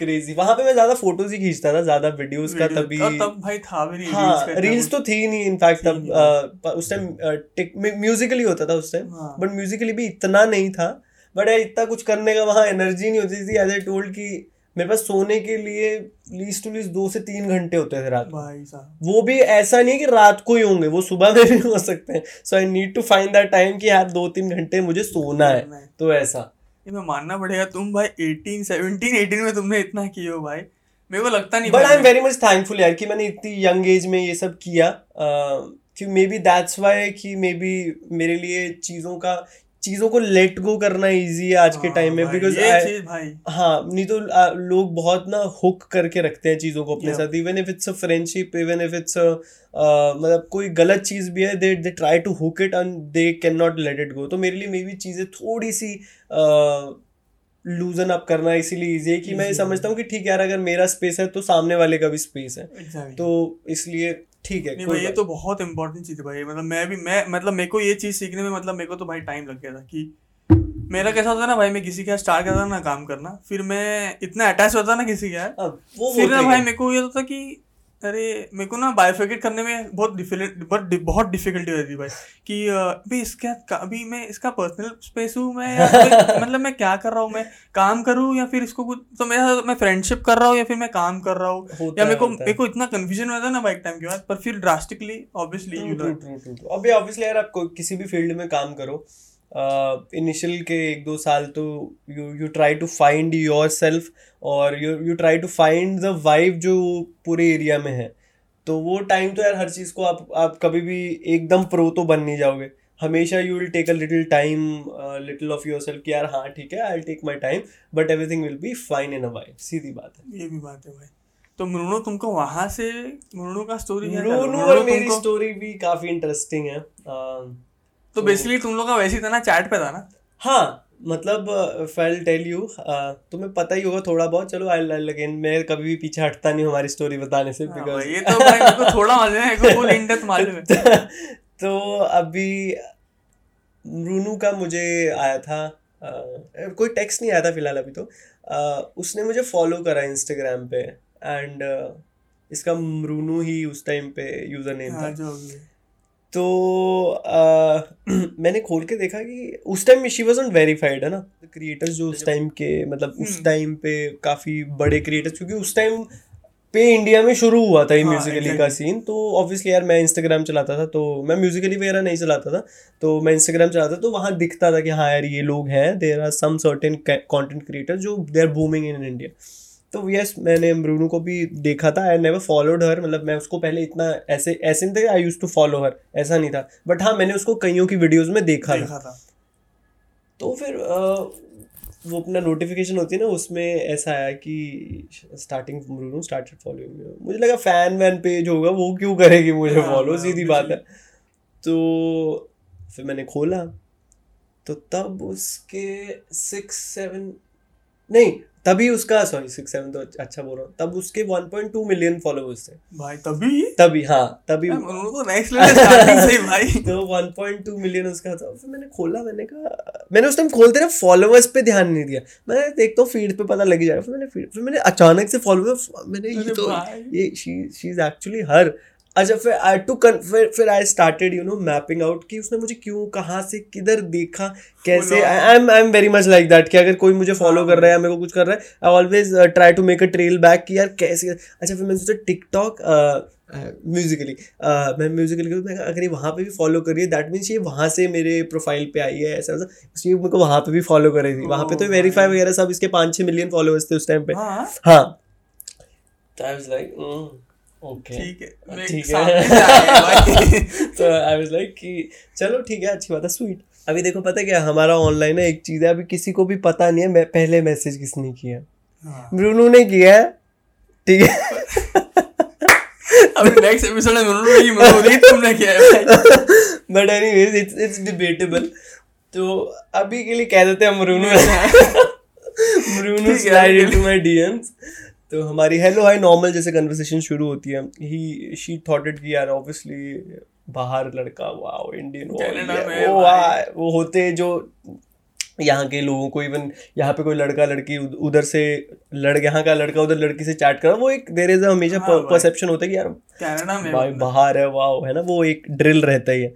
Speaker 2: क्रेजी वहाँ पे मैं ज़्यादा फ़ोटोज़ ही खींचता था ज़्यादा वीडियोस का तभी।
Speaker 1: और तब भाई था भी नहीं
Speaker 2: हाँ रील्स तो थी नहीं इनफैक्ट तब। उस टाइम म्यूजिकली होता था उस टाइम
Speaker 1: हाँ।
Speaker 2: बट म्यूजिकली भी इतना नहीं था। बट यार इतना कुछ करने का वहाँ एनर्जी नहीं होती थी। एज आई टोल्ड कि मेरे पास सोने के लिए लीस्ट टू लीस्ट दो से तीन घंटे होते थे रात
Speaker 1: भाई साहब।
Speaker 2: वो भी ऐसा नहीं है कि रात को ही होंगे वो सुबह में भी हो सकते हैं। So I need to find that time कि यार दो तीन घंटे मुझे सोना है। तो ऐसा।
Speaker 1: ये मैं मानना पड़ेगा तुम भाई 18 17 18 में तुमने इतना किया हो भाई। मेरे को लगता नहीं
Speaker 2: but I am very much thankful यार कि मैंने इतनी यंग एज में ये सब किया। अह, कि मे बी दैट्स वाई कि मे बी मेरे लिए चीज़ों का चीज़ों को लेट गो करना इजी है आज के
Speaker 1: हाँ,
Speaker 2: टाइम में बिकॉज़ हाँ नहीं तो लोग बहुत ना हुक करके रखते हैं चीज़ों को अपने साथ even if it's a friendship even if it's मतलब कोई गलत चीज़ भी है they they try to hook it and they can not let it go तो मेरे लिए मे भी चीज़ें थोड़ी सी लूजन अप करना इसीलिए ईजी है कि मैं समझता हूँ। कि ठीक है यार अगर मेरा स्पेस है तो सामने वाले का भी स्पेस है।
Speaker 1: Exactly.
Speaker 2: तो इसलिए ठीक है
Speaker 1: नहीं भाई ये तो बहुत इंपॉर्टेंट चीज़ है भाई मतलब मैं भी मैं मतलब मेरे को ये चीज़ सीखने में मतलब मेरे को तो भाई टाइम लग गया था कि मेरा कैसा होता है ना भाई मैं किसी के यहाँ स्टार्ट करता ना काम करना फिर मैं इतना अटैच होता ना किसी के
Speaker 2: यार वो
Speaker 1: फिर ना भाई मेरे को ये होता कि अरे मेरे को ना बायोफिकेट करने में बहुत डिफ़िकल्ट बहुत बहुत डिफिकल्टी होती है भाई। कि अभी इसका अभी मैं इसका पर्सनल स्पेस हूँ मैं मतलब मैं क्या कर रहा हूँ? मैं काम करूँ या फिर इसको कुछ तो मेरा मैं फ्रेंडशिप कर रहा हूँ या फिर मैं काम कर रहा हूँ? या मेरे को मेरे को इतना कंफ्यूजन होता है ना बाइक टाइम के बाद पर फिर ड्रास्टिकली ऑब्वियसली
Speaker 2: अभी ऑब्वियसली यार आप किसी भी फ़ील्ड में काम करो इनिशियल के एक दो साल तो you you try to find yourself और you you try to find the vibe जो पूरे एरिया में है। तो वो टाइम तो यार हर चीज़ को आप आप कभी भी एकदम प्रो तो बन नहीं जाओगे। हमेशा you will take a little time little of yourself कि यार हाँ ठीक है I will take my time but everything will be fine in a vibe सीधी बात है।
Speaker 1: ये भी बात है भाई। तो मृणु तुमको वहाँ से मृणु का स्टोरी है
Speaker 2: और मेरी स्टोरी भी काफ़ी इंटरेस्टिंग है। अ,
Speaker 1: तो बेसिकली तुम लोग का वैसे ही था ना चैट पे था ना?
Speaker 2: हाँ मतलब फेल टेल यू तुम्हें पता ही होगा थोड़ा बहुत। चलो आई लाइक अगेन मैं कभी भी पीछे हटता नहीं हमारी स्टोरी बताने से
Speaker 1: हाँ
Speaker 2: बिकॉज़
Speaker 1: ये तो भाई को थोड़ा मालूम है को फुल इन डेप्थ मालूम है।
Speaker 2: तो अभी रूनू का मुझे आया था अ, कोई टेक्स्ट नहीं आया था फ़िलहाल अभी तो। अ, उसने मुझे फॉलो करा इंस्टाग्राम पे एंड इसका रूनू ही उस टाइम पे यूज़र नेम था।
Speaker 1: हाँ है।
Speaker 2: तो आ, मैंने खोल के देखा कि उस टाइम शी वॉज़ वेरीफाइड है ना? क्रिएटर्स जो उस टाइम के मतलब उस
Speaker 1: हम्म।
Speaker 2: टाइम पे काफ़ी बड़े क्रिएटर्स क्योंकि उस टाइम पे इंडिया में शुरू हुआ था ये
Speaker 1: हाँ,
Speaker 2: म्यूजिकली का सीन तो ऑब्वियसली यार मैं इंस्टाग्राम चलाता था तो मैं म्यूजिकली वगैरह नहीं चलाता था तो मैं इंस्टाग्राम चलाता था तो वहाँ दिखता था कि हाँ यार ये लोग हैं there are some certain content creator जो they are booming in India तो यस मैंने ब्रूनो को भी देखा था आई नेवर फॉलोड हर मतलब मैं उसको पहले इतना ऐसे ऐसे नहीं था I use to follow her ऐसा नहीं था। बट हाँ मैंने उसको कईयों की वीडियोस में देखा
Speaker 1: देखा था।
Speaker 2: तो फिर अ, वो अपना नोटिफिकेशन होती है ना उसमें ऐसा आया कि स्टार्टिंग ब्रूनो स्टार्टेड फॉलोइंग मुझे लगा फ़ैन वैन पेज होगा वो क्यों करेगी मुझे
Speaker 1: हाँ,
Speaker 2: फॉलो
Speaker 1: हाँ,
Speaker 2: सीधी बात है। तो फिर मैंने खोला तो तब उसके सिक्स सेवन नहीं तभी उसका सॉरी सिक्स सेवन तो अच्छा बोल रहा हूँ तब उसके 1.2 मिलियन फॉलोअर्स थे।
Speaker 1: भाई तभी?
Speaker 2: तभी हाँ तभी।
Speaker 1: तो नेक्स्ट लेवल से भाई।
Speaker 2: तो 1.2 मिलियन उसका था फिर मैंने खोला मैंने कहा मैंने उस टाइम खोलते ना फॉलोअर्स पे ध्यान नहीं दिया। मैं देखता हूँ फ़ीड पे पता लग ही जाएगा। फिर मैंने feed- फिर मैंने अचानक से फॉलोअर मैंने ये तो ये she she is actually her अच्छा फिर आई टू फिर फिर I started you know mapping out कि उसने मुझे क्यों कहाँ से किधर देखा कैसे I am I am very much like that कि अगर कोई मुझे फॉलो कर रहा है मेरे को कुछ कर रहा है I always try to make a trail back कि यार कैसे अच्छा फिर मैंने सोचा टिकटॉक म्यूजिकली मैं म्यूजिकली मैं अगर ये वहाँ पे भी फॉलो कर रही है दैट मीन्स ये वहाँ से मेरे प्रोफ़ाइल पे आई है ऐसा ऐसा इसलिए मेरे को वहाँ पे भी फॉलो कर रही थी। वहाँ पे तो वेरीफाई वगैरह सब इसके पाँच छः मिलियन फॉलोअर्स थे उस टाइम पे।
Speaker 1: हाँ।
Speaker 2: हाँ तो
Speaker 1: ठीक है
Speaker 2: ठीक है।
Speaker 1: से आया भाई।
Speaker 2: तो आई वाज लाइक कि चलो ठीक है अच्छी बात है स्वीट अभी देखो पता क्या हमारा ऑनलाइन है एक चीज़ है अभी किसी को भी पता नहीं है मैं पहले मैसेज किसने किया। है। ने किया है ठीक है।
Speaker 1: अभी नेक्स्ट एपिसोड में की तुमने किया है
Speaker 2: but anyways it's it's debatable तो अभी के लिए कह देते हैं स्लाइड इनटू माय डीएम्स तो हमारी हेलो हाय नॉर्मल जैसे कन्वर्सेशन शुरू होती है। ही शी थॉट इट कि यार ऑब्वियसली बाहर लड़का वाओ इंडियन वो वो होते जो यहाँ के लोगों को इवन यहाँ पे कोई लड़का लड़की उधर से लड़ यहाँ का लड़का उधर लड़की से चैट कर वो एक देर इज़ हमेशा
Speaker 1: हाँ
Speaker 2: परसेप्शन होता है कि यार भाई बाहर है वाओ है ना वो एक ड्रिल रहता ही है।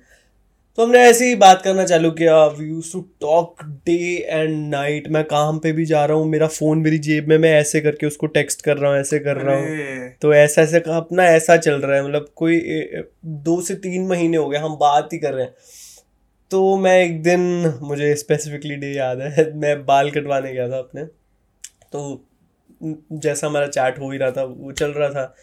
Speaker 2: तो हमने ऐसे ही बात करना चालू किया। We use to talk day and night मैं काम पे भी जा रहा हूँ। मेरा फ़ोन मेरी जेब में मैं ऐसे करके उसको टेक्स्ट कर रहा हूँ ऐसे कर रहा हूँ। तो ऐसा ऐसे अपना ऐसा चल रहा है। मतलब कोई दो से तीन महीने हो गए हम बात ही कर रहे हैं। तो मैं एक दिन मुझे स्पेसिफिकली डे याद है मैं बाल कटवाने गया था अपने। तो जैसा हमारा चैट हो ही रहा था वो चल रहा था।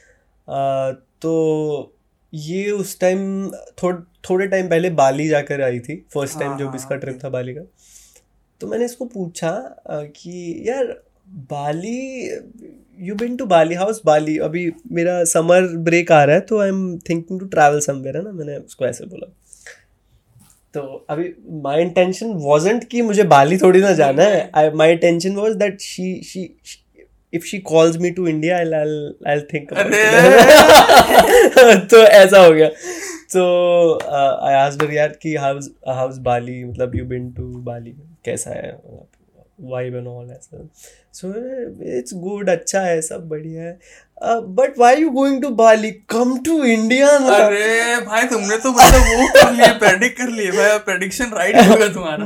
Speaker 2: आ, तो ये उस टाइम थोड़ थोड़े टाइम पहले बाली जाकर आई थी फ़र्स्ट टाइम
Speaker 1: हाँ,
Speaker 2: जब
Speaker 1: हाँ,
Speaker 2: इसका ट्रिप था बाली का। तो मैंने इसको पूछा कि यार Bali you been to Bali house Bali अभी मेरा समर ब्रेक आ रहा है तो I am thinking to travel somewhere है ना? मैंने उसको ऐसे बोला। तो अभी माई इंटेंशन वॉजेंट कि मुझे बाली थोड़ी ना जाना है। I my intention was that she she if she calls me to India I I think तो ऐसा हो गया। तो आई आस्क्ड यार कि हाउस हाउस बाली मतलब यू बिन टू बाली कैसा है वाइब एंड ऑल ऐसा सो इट्स गुड अच्छा है सब बढ़िया है but why you going to Bali come to India
Speaker 1: अरे भाई तुमने तो मतलब वो कर लिए प्रेडिक्ट कर लिए। भाई प्रेडिक्शन राइट होगा तुम्हारा।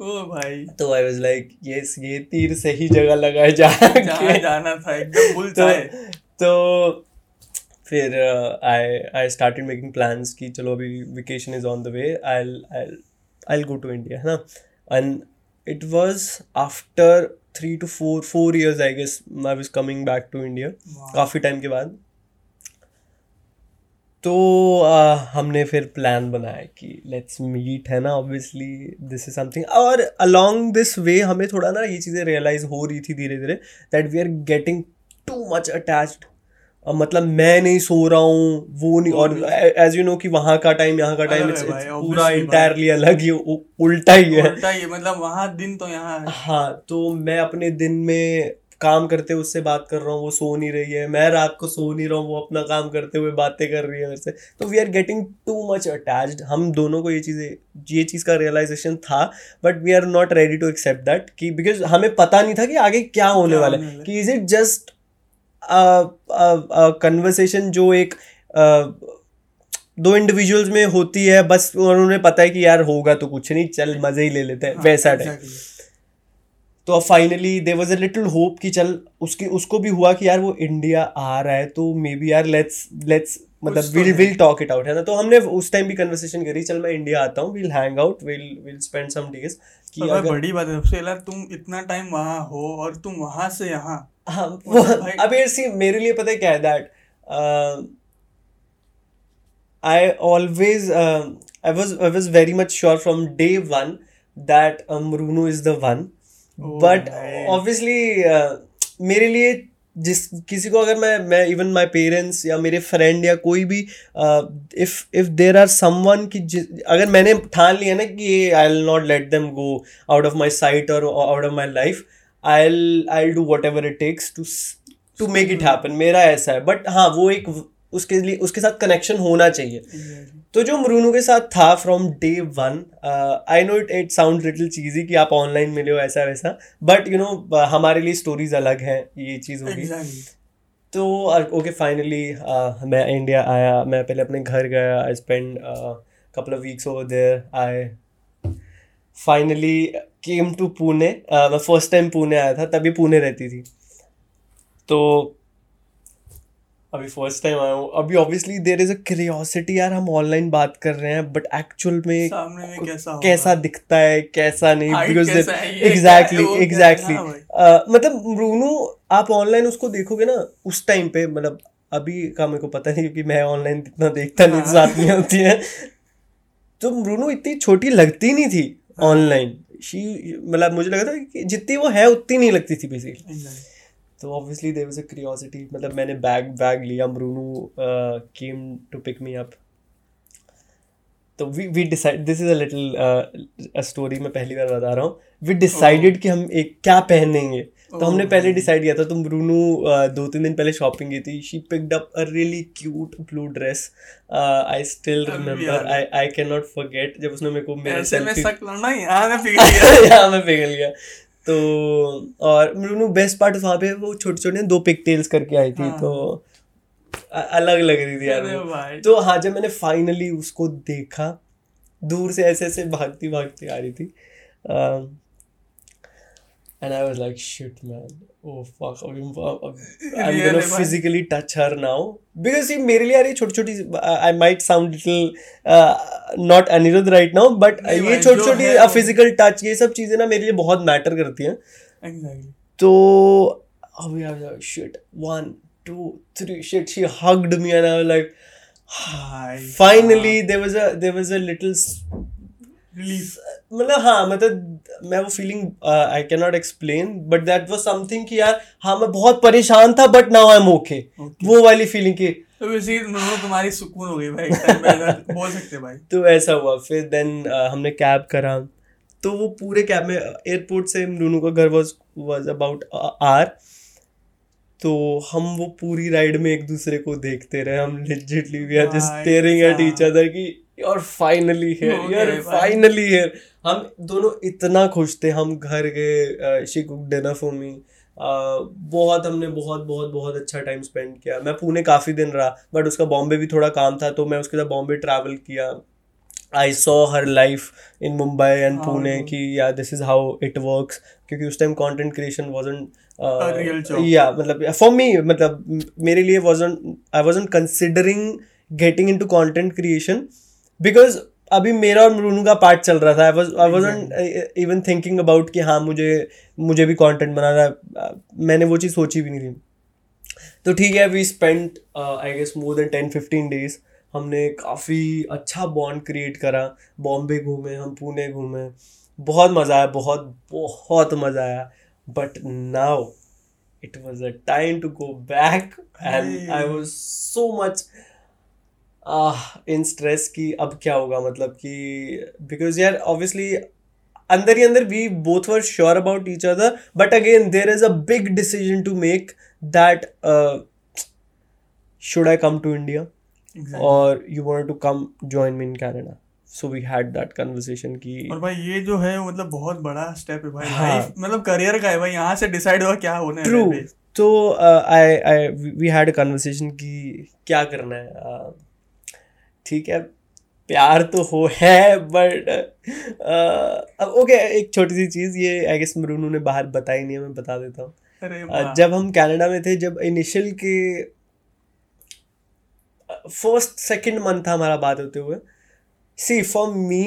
Speaker 1: ओ भाई।
Speaker 2: तो आई वाज लाइक यस ये तीर सही जगह लगाए जा
Speaker 1: जाना था एकदम बुल
Speaker 2: तो तो फिर I I started making plans कि चलो अभी vacation is on the way I I I go to India है ना? And it was after three two four four years I guess I was coming back to India काफ़ी time के बाद। तो uh, हमने फिर प्लान बनाया कि लेट्स मीट है ना? ऑब्वियसली दिस इज़ समथिंग और अलोंग दिस वे हमें थोड़ा ना ये चीज़ें रियलाइज़ हो रही थी धीरे धीरे that we are getting too much attached मतलब मैं नहीं सो रहा हूँ वो नहीं और एज यू नो कि वहाँ का टाइम यहाँ का टाइम इट्स पूरा इंटायरली अलग ही उल्टा ही है।
Speaker 1: उल्टा ये मतलब वहाँ दिन तो यहाँ है।
Speaker 2: हाँ तो मैं अपने दिन में काम करते हुए उससे बात कर रहा हूँ वो सो नहीं रही है। मैं रात को सो नहीं रहा हूँ वो अपना काम करते हुए बातें कर रही है मेरे से। तो we are getting too much attached हम दोनों को ये चीज़ें ये चीज़ का रियलाइजेशन था but we are not ready to accept that कि बिकॉज़ हमें पता नहीं था कि आगे क्या होने है।
Speaker 1: वाला है।
Speaker 2: कि इज़ इट जस्ट कन्वर्सेशन जो एक दो इंडिविजुअल्स में होती है बस उन्होंने पता है कि यार होगा तो कुछ नहीं चल मज़े ही ले लेते हैं
Speaker 1: हाँ,
Speaker 2: वैसा टाइप
Speaker 1: exactly.
Speaker 2: तो अब finally there was a little hope कि चल उसकी उसको भी हुआ कि यार वो इंडिया आ रहा है तो मे बी यार लेट्स लेट्स मतलब will will talk it out है ना? तो हमने उस टाइम भी कन्वर्सेशन करी चल मैं इंडिया आता हूँ will hang out will will spend some days कि अगर
Speaker 1: बड़ी बात है सबसे तुम इतना टाइम वहाँ हो और तुम वहाँ से यहाँ
Speaker 2: हाँ वो अब यार सी मेरे लिए पता है क्या है that I always I was I was very much sure from day one that मरूनू is the one but. Obviously मेरे लिए जिस किसी को अगर मैं मैं इवन माय पेरेंट्स या मेरे फ्रेंड या कोई भी if if there are someone कि अगर मैंने ठान लिया ना कि I will not let them go out of my sight और out of my life I I do whatever it takes to to make it happen मेरा ऐसा है। बट हाँ वो एक उसके लिए उसके साथ कनेक्शन होना चाहिए।
Speaker 1: Exactly.
Speaker 2: तो जो मरूनू के साथ था from day one I know it it sound little cheesy कि आप ऑनलाइन मिले हो ऐसा वैसा। बट यू नो हमारे लिए स्टोरीज अलग हैं ये चीज़ होगी।
Speaker 1: Exactly.
Speaker 2: तो ओके फाइनली मैं इंडिया आया मैं पहले अपने घर गया I spend couple of weeks over there I finally came to Pune मैं फ़र्स्ट टाइम पुणे आया था तभी पुणे रहती थी। तो अभी फ़र्स्ट टाइम आया हूँ। अभी obviously there is a curiosity यार हम ऑनलाइन बात कर रहे हैं बट एक्चुअल में
Speaker 1: सामने में कैसा
Speaker 2: कैसा दिखता है कैसा नहीं बिकॉज़
Speaker 1: है,
Speaker 2: एग्जैक्टली
Speaker 1: है, है,
Speaker 2: एग्जैक्टली
Speaker 1: हाँ
Speaker 2: मतलब रूनू आप ऑनलाइन उसको देखोगे ना उस टाइम पे मतलब अभी का मेरे को पता नहीं क्योंकि मैं ऑनलाइन इतना देखता नहीं
Speaker 1: हाँ।
Speaker 2: साथ में होती है। तो रूनू इतनी छोटी लगती नहीं थी
Speaker 1: हाँ।
Speaker 2: ऑनलाइन शी मतलब मुझे लगा था कि जितनी वो है उतनी नहीं लगती थी बेसिकली तो obviously there was a curiosity मतलब मैंने बैग बैग लिया Marunu came to pick me up तो we we decide this is a little story मैं पहली बार बता रहा हूँ। वी डिसाइडेड कि हम एक क्या पहनेंगे तो हमने
Speaker 1: Oh.
Speaker 2: पहले डिसाइड किया था तो ब्रूनू दो तीन दिन पहले शॉपिंग की थी। She picked up a really cute blue dress I still remember I I can not forget जब उसने मेरे को मेरा
Speaker 1: ऐसे में पिघल गया।
Speaker 2: यहाँ मैं पिघल गया। तो और ब्रूनो बेस्ट पार्ट वहाँ पे वो छोटे छोटे दो पिक टेल्स करके आई थी
Speaker 1: हाँ।
Speaker 2: तो अलग लग रही थी यार तो हाँ जब मैंने फाइनली उसको देखा दूर से ऐसे ऐसे भागती भागती आ रही थी। Was like shit man oh fuck अभी आई एम
Speaker 1: Really
Speaker 2: गोना
Speaker 1: भाई?
Speaker 2: Physically touch her now because ये मेरे लिए यार ये छोटी छोटी I might sound little not Anirudh right now but ये छोटी छोटी फ़िज़िकल टच ये सब चीज़ें ना मेरे लिए बहुत मैटर करती हैं
Speaker 1: Exactly.
Speaker 2: तो अभी I shit one two three shit she hugged me and I like there was a there was a little s-
Speaker 1: relief
Speaker 2: मतलब हाँ मतलब मैं वो feeling I can not explain but that was something कि यार हाँ मैं बहुत परेशान था but now I am okay वो वाली फीलिंग की
Speaker 1: तो वैसे तुम्हारी सुकून हो गई भाई बोल सकते भाई।
Speaker 2: तो ऐसा हुआ फिर देन हमने कैब करा। तो वो पूरे कैब में एयरपोर्ट से रूनू का घर वाज वाज अबाउट आर तो हम वो पूरी राइड में एक दूसरे को देखते रहे। हम legitly we are just staring at each other की आर फाइनली हियर यू
Speaker 1: गया
Speaker 2: आर
Speaker 1: भाई।
Speaker 2: फाइनली हियर हम दोनों इतना खुश थे। हम घर गए she cook dinner for me बहुत हमने बहुत बहुत बहुत अच्छा टाइम स्पेंड किया। मैं पुणे काफ़ी दिन रहा बट उसका बॉम्बे भी थोड़ा काम था तो मैं उसके साथ बॉम्बे ट्रैवल किया। I saw her life in Mumbai and Pune कि या this is how it works क्योंकि उस time content creation wasn't
Speaker 1: A real job.
Speaker 2: या मतलब फॉर मी मतलब मेरे लिए wasn't I wasn't considering getting into content creation because अभी मेरा और मरूनू का पार्ट चल रहा था. I was I wasn't even thinking about कि हाँ मुझे मुझे भी कंटेंट बनाना है. अ, मैंने वो चीज़ सोची भी नहीं थी. तो ठीक है we spend I guess more than ten fifteen days हमने काफ़ी अच्छा बॉन्ड क्रिएट करा। बॉम्बे घूमे हम पुणे घूमे। बहुत मज़ा आया बहुत बहुत मज़ा आया। But now it was a time to go back and I was so much in stress कि अब क्या होगा? मतलब कि बिकॉज़ यार ऑब्वियसली अंदर ही अंदर we both were sure about each other but again there is a big decision to make that should I come to India?
Speaker 1: Exactly.
Speaker 2: or you wanted to come join me in Canada? So we had that conversation कि
Speaker 1: और भाई ये जो है मतलब बहुत बड़ा step है भाई
Speaker 2: हाँ।
Speaker 1: लाइफ मतलब करियर का है भाई यहाँ से डिसाइड हुआ क्या होना है
Speaker 2: ट्रू तो I I we had a conversation कि क्या करना है uh, ठीक है प्यार तो हो है बट अब ओके एक छोटी सी चीज़ ये आई गेस मरूनू ने बाहर बताई नहीं है मैं बता देता हूँ Uh। जब हम कनाडा में थे जब इनिशियल के फ़र्स्ट सेकंड मंथ था हमारा बात होते हुए। See for me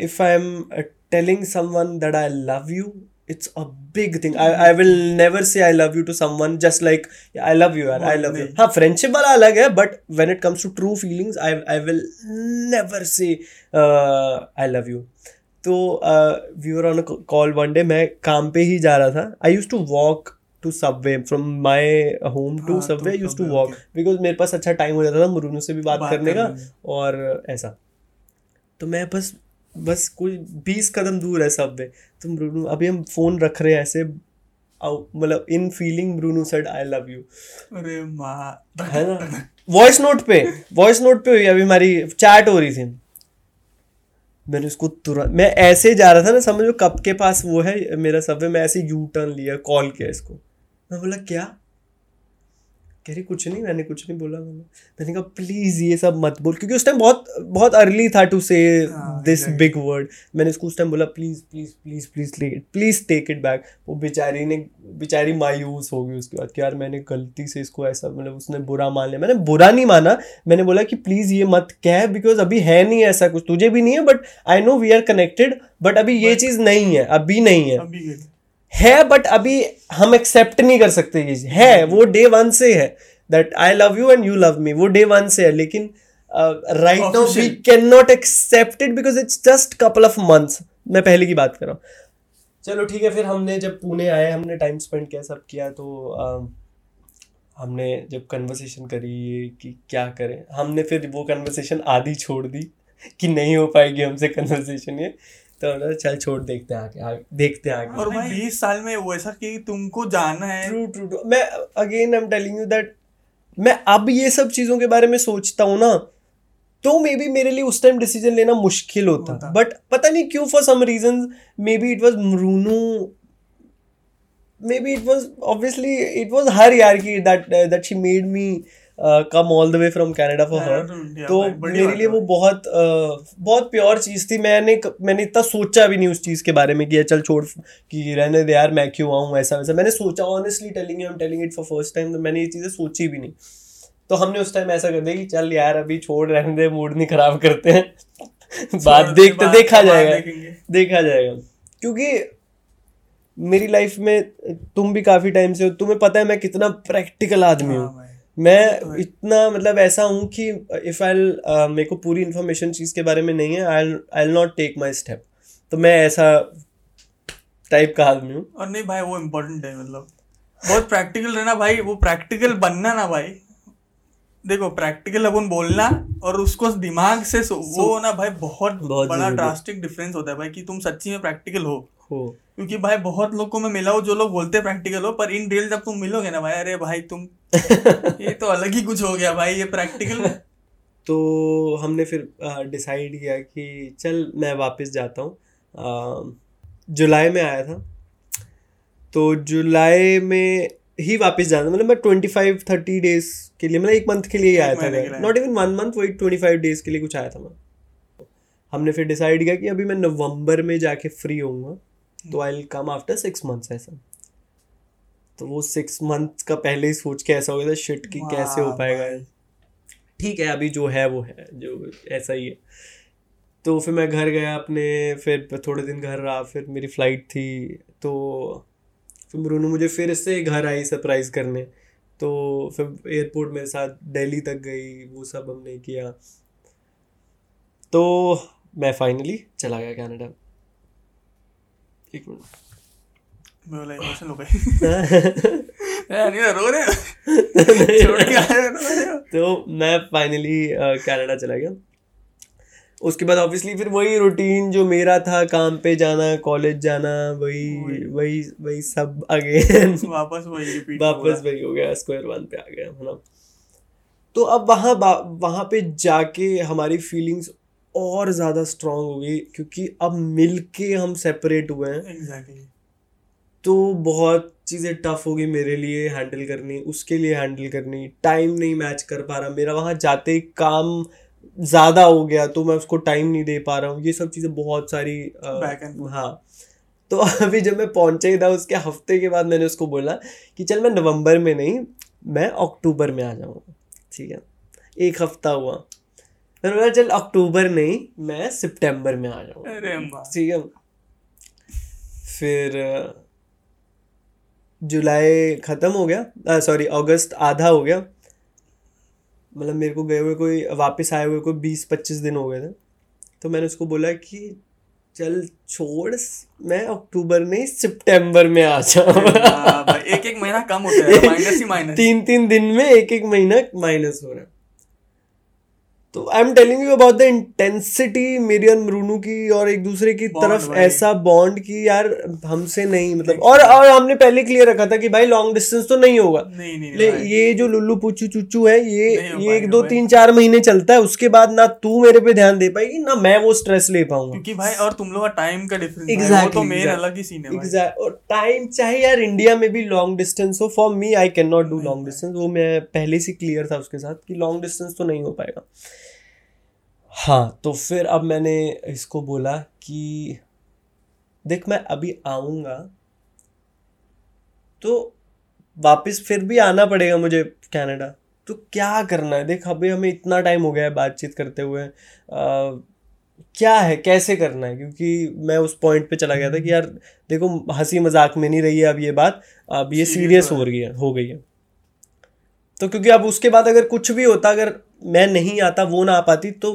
Speaker 2: if I am telling someone that I love you it's a big thing I I will never say I love you to someone just like I love you यार I love you. हाँ friendship वाला अलग है but when it comes to true feelings I I will never say I love you तो we were on call one day मैं काम पे ही जा रहा था। I use to walk to subway from my home to subway use to walk because मेरे पास अच्छा टाइम हो जाता था मुरुनू से भी बात,
Speaker 1: बात
Speaker 2: करने का और ऐसा। तो मैं बस बस कोई बीस कदम दूर है सबवे तो मुरुनु अभी हम फ़ोन रख रहे हैं ऐसे मतलब in feeling Murunu said I love you
Speaker 1: अरे माँ।
Speaker 2: है ना? वॉइस नोट पे वॉइस नोट पे हुई अभी हमारी चैट हो रही थी। मैंने उसको तुरंत मैं ऐसे जा रहा था ना समझ कप के पास वो है मेरा सबवे मैं ऐसे यू टर्न लिया कॉल किया इसको। मैं बोला क्या? कह रही कुछ नहीं मैंने कुछ नहीं बोला मैंने। मैंने कहा प्लीज़ ये सब मत बोल क्योंकि उस टाइम बहुत बहुत अर्ली था टू से दिस बिग वर्ड मैंने उसको उस टाइम बोला please please please please please take it back वो बेचारी ने बेचारी मायूस हो गई उसके बाद कि यार मैंने गलती से इसको ऐसा मतलब उसने बुरा मान लिया। मैंने बुरा नहीं माना मैंने बोला कि प्लीज़ ये मत कह बिकॉज़ अभी है नहीं ऐसा कुछ तुझे भी नहीं है but I know we are connected but अभी ये चीज़ नहीं है अभी नहीं है. है बट अभी हम एक्सेप्ट नहीं कर सकते ये है वो डे वन से है। That I love you and you love me वो डे वन से है। लेकिन right now we can not accept it because it's just couple of months मैं पहले की बात कर रहा हूँ। चलो ठीक है फिर हमने जब पुणे आए हमने टाइम स्पेंड किया सब किया तो अम, हमने जब कन्वर्सेशन करी कि क्या करें हमने फिर वो कन्वर्सेशन आधी छोड़ दी कि नहीं हो पाएगी हमसे कन्वर्सेशन ये। तो हमने चल छोड़ देखते हैं आगे, आगे देखते हैं आगे.
Speaker 1: और भाई बीस साल में वो ऐसा कि तुमको जाना है।
Speaker 2: ट्रू ट्रू ट्रू मैं again I am telling you that मैं अब ये सब चीज़ों के बारे में सोचता हूँ ना तो मे बी मेरे लिए उस टाइम डिसीज़न लेना मुश्किल होता।
Speaker 1: होता।
Speaker 2: बट पता नहीं क्यों for some reason maybe it was Marunu maybe it was obviously it was her यार की that that she made me come all the way from Canada for her तो मेरे लिए वो बहुत अ, बहुत प्योर चीज़ थी। मैंने मैंने इतना सोचा भी नहीं उस चीज़ के बारे में कि चल छोड़ कि रहने दे यार मैं क्यों आऊँ? ऐसा वैसा। मैंने सोचा honestly telling you I am telling it for first time तो मैंने ये चीज़ें सोची भी नहीं। तो हमने उस टाइम ऐसा कर दिया कि चल यार अभी छोड़ रहने दे मूड नहीं खराब करते हैं। बात देखते देखा जाएगा। देखा जाएगा। क्योंकि मेरी लाइफ में तुम भी काफ़ी टाइम से हो तुम्हें पता है मैं कितना प्रैक्टिकल आदमी हूँ
Speaker 1: हाँ।
Speaker 2: मैं इतना मतलब ऐसा हूँ कि इफ़ आई मेरे को पूरी इन्फॉर्मेशन चीज़ के बारे में नहीं है I I not take my step तो मैं ऐसा टाइप का आदमी हूँ।
Speaker 1: और नहीं भाई वो इम्पोर्टेंट है मतलब। बहुत प्रैक्टिकल रहना भाई वो प्रैक्टिकल बनना ना भाई। देखो प्रैक्टिकल अपन बोलना और उसको दिमाग से सो- वो ना भाई बहुत,
Speaker 2: बहुत
Speaker 1: बड़ा ड्रास्टिक डिफरेंस होता है भाई कि तुम सच्ची में प्रैक्टिकल हो।
Speaker 2: हो।
Speaker 1: क्योंकि भाई बहुत लोग को मैं मिला हूँ जो लोग बोलते हैं प्रैक्टिकल हो पर इन रियल जब तुम मिलोगे ना भाई अरे भाई तुम ये तो अलग ही कुछ हो गया भाई ये प्रैक्टिकल
Speaker 2: तो हमने फिर डिसाइड किया कि चल मैं वापस जाता हूँ। जुलाई में आया था। तो जुलाई में ही वापस जाना मतलब मैं ट्वेंटी फाइव थर्टी डेज़ के लिए मतलब एक मंथ के लिए ही आया था। नॉट इवन वन मंथ वही ट्वेंटी फाइव डेज़ के लिए कुछ आया था मैं। हमने फिर डिसाइड किया कि अभी मैं नवंबर में जाके फ्री होऊँगा। तो I will come after six months ऐसा। तो वो सिक्स मंथ का पहले ही सोच के ऐसा हो गया था शिट कि कैसे हो पाएगा। ठीक है अभी जो है वो है जो ऐसा ही है। तो फिर मैं घर गया अपने फिर थोड़े दिन घर रहा फिर मेरी फ़्लाइट थी तो फिर मरूनू मुझे फिर से घर आई सरप्राइज़ करने। तो फिर एयरपोर्ट मेरे साथ दिल्ली तक गई वो सब हमने किया। तो मैं फाइनली चला गया कनाडा एक मिनट
Speaker 1: मैं बोला इमोशनल हो गए रो रहे छोड़ के आए रो रहे
Speaker 2: तो मैं फाइनली कनाडा चला गया। उसके बाद ऑब्वियसली फिर वही रूटीन जो मेरा था काम पे जाना कॉलेज जाना वही
Speaker 1: वही।
Speaker 2: वही वही सब अगेन
Speaker 1: वापस वही
Speaker 2: वापस वही हो गया स्क्वायर वन पे आ गया है ना? तो अब वहाँ वहाँ पे जाके हमारी फीलिंग्स और ज़्यादा स्ट्रांग हो गई क्योंकि अब मिल के हम सेपरेट हुए हैं।
Speaker 1: एग्जैक्टली
Speaker 2: तो बहुत चीज़ें टफ हो गई मेरे लिए हैंडल करनी उसके लिए हैंडल करनी। टाइम नहीं मैच कर पा रहा। मेरा वहाँ जाते ही काम ज़्यादा हो गया तो मैं उसको टाइम नहीं दे पा रहा हूँ। ये सब चीज़ें बहुत सारी
Speaker 1: forth.
Speaker 2: हाँ। तो अभी जब मैं पहुँचा ही था उसके हफ़्ते के बाद मैंने उसको बोला कि चल मैं नवंबर में नहीं मैं अक्टूबर में आ जाऊँगा। ठीक है? एक हफ़्ता हुआ। मैंने चल अक्टूबर नहीं मैं सितंबर में आ जाऊँगा
Speaker 1: अरे
Speaker 2: ठीक है? फिर जुलाई ख़त्म हो गया। सॉरी अगस्त आधा हो गया। मतलब मेरे को गए हुए कोई वापस आए हुए कोई बीस पच्चीस दिन हो गए थे। तो मैंने उसको बोला कि चल छोड़ मैं अक्टूबर नहीं सितंबर में आ जाऊँ।
Speaker 1: एक एक महीना कम होता है माइनस ही माइनस।
Speaker 2: तीन तीन दिन में एक एक महीना माइनस हो रहा है। तो I am telling you about the intensity मेरी और मरूनू की और एक दूसरे की
Speaker 1: Bond
Speaker 2: तरफ़
Speaker 1: भाई।
Speaker 2: ऐसा बॉन्ड की यार हमसे नहीं मतलब और और हमने पहले क्लियर रखा था कि भाई लॉन्ग डिस्टेंस तो नहीं होगा।
Speaker 1: नहीं नहीं
Speaker 2: ये जो लुल्लू पुचू चुचू है ये ये एक दो तीन चार महीने चलता है उसके बाद ना तू मेरे पे ध्यान दे पाएगी ना मैं वो स्ट्रेस ले पाऊँगा।
Speaker 1: क्योंकि भाई और तुम लोग का टाइम का डिफरेंस तो मेन अलग ही सीन है
Speaker 2: एग्जैक्ट और टाइम चाहे यार इंडिया में भी लॉन्ग डिस्टेंस हो for me I can not do long distance वो मैं पहले से क्लियर था उसके साथ कि लॉन्ग डिस्टेंस तो नहीं हो पाएगा। हाँ तो फिर अब मैंने इसको बोला कि देख मैं अभी आऊँगा तो वापस फिर भी आना पड़ेगा मुझे कनाडा। तो क्या करना है? देख अभी हमें इतना टाइम हो गया है बातचीत करते हुए। आ, क्या है? कैसे करना है? क्योंकि मैं उस पॉइंट पे चला गया था कि यार देखो हँसी मज़ाक में नहीं रही है अब ये बात। अब ये सीरियस
Speaker 1: हो
Speaker 2: रही है। हो गई है। तो क्योंकि अब उसके बाद अगर कुछ भी होता अगर मैं नहीं आता वो ना आ पाती तो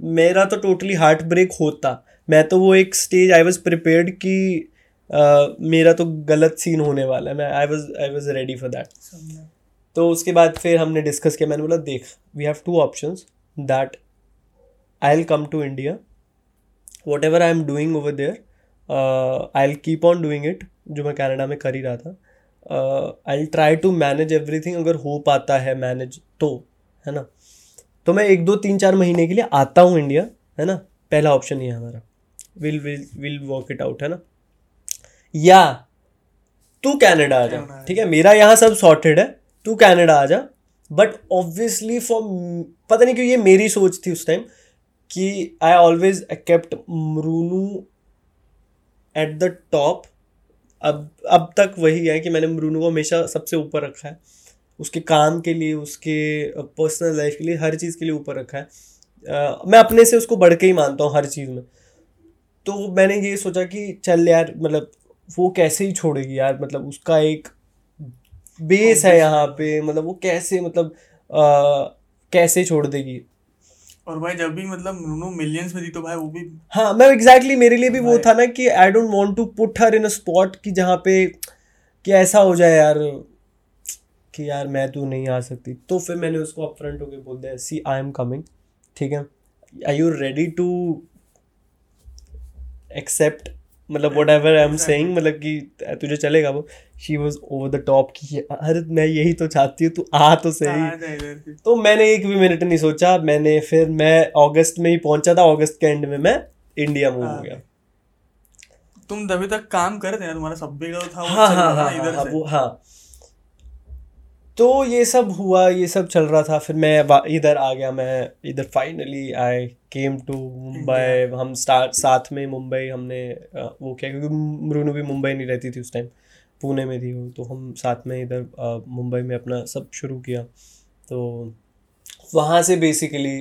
Speaker 2: मेरा तो टोटली हार्ट ब्रेक होता। मैं तो वो एक स्टेज आई वॉज़ प्रिपेयर्ड कि मेरा तो गलत सीन होने वाला है। मैं I was I was ready for that तो उसके बाद फिर हमने डिस्कस किया। मैंने बोला देख we have two options that I'll come to India whatever I am doing over there I'll keep on doing it जो मैं कैनेडा में कर ही रहा था। I will try to manage everything अगर हो पाता है मैनेज तो है ना? तो मैं एक दो तीन चार महीने के लिए आता हूँ इंडिया है ना? पहला ऑप्शन ये है हमारा। Will will will work it out है ना? या तू कनाडा आ जा ठीक है? मेरा यहाँ सब सॉर्टेड है तू कैनेडा आ जा। बट ऑब्वियसली फॉर पता नहीं क्यों ये मेरी सोच थी उस टाइम कि I always kept Marunu at the top अब अब तक वही है कि मैंने मरूनू को हमेशा सबसे ऊपर रखा है। उसके काम के लिए उसके पर्सनल लाइफ के लिए हर चीज़ के लिए ऊपर रखा है। अ, मैं अपने से उसको बढ़ के ही मानता हूँ हर चीज़ में। तो मैंने ये सोचा कि चल यार मतलब वो कैसे ही छोड़ेगी यार मतलब उसका एक बेस है यहाँ पे मतलब वो कैसे मतलब अ, कैसे छोड़ देगी।
Speaker 1: और भाई जब भी मतलब नुनू मिलियंस में थी तो भाई वो भी
Speaker 2: हाँ मैं एग्जैक्टली exactly, मेरे लिए भी वो था ना कि I don't want to put her in a spot कि जहाँ पे कि ऐसा हो जाए यार। कि यार मैं तू नहीं आ सकती। तो फिर मैंने उसको अपफ्रंट होके बोल दिया सी आई एम कमिंग ठीक है? I you ready to accept मतलब whatever I am. Saying मतलब कि तुझे चलेगा वो? She was over the top की अरे मैं यही तो चाहती हूँ तू आ तो सही। तो मैंने एक भी मिनट नहीं सोचा। मैंने फिर मैं अगस्त में ही पहुँचा था अगस्त के एंड में मैं इंडिया मूव हो
Speaker 1: हाँ।
Speaker 2: गया।
Speaker 1: तुम तभी तक काम कर रहे थे तुम्हारा सब भी था वो
Speaker 2: हाँ
Speaker 1: चल
Speaker 2: हाँ हाँ हाँ हाँ, वो हाँ। तो ये सब हुआ ये सब चल रहा था। फिर मैं इधर आ गया मैं इधर finally I came to Mumbai हम साथ में मुंबई हमने वो क्या क्योंकि मरूनू भी मुंबई नहीं रहती थी उस टाइम पुणे में थी वो तो हम साथ में इधर मुंबई में अपना सब शुरू किया। तो वहाँ से बेसिकली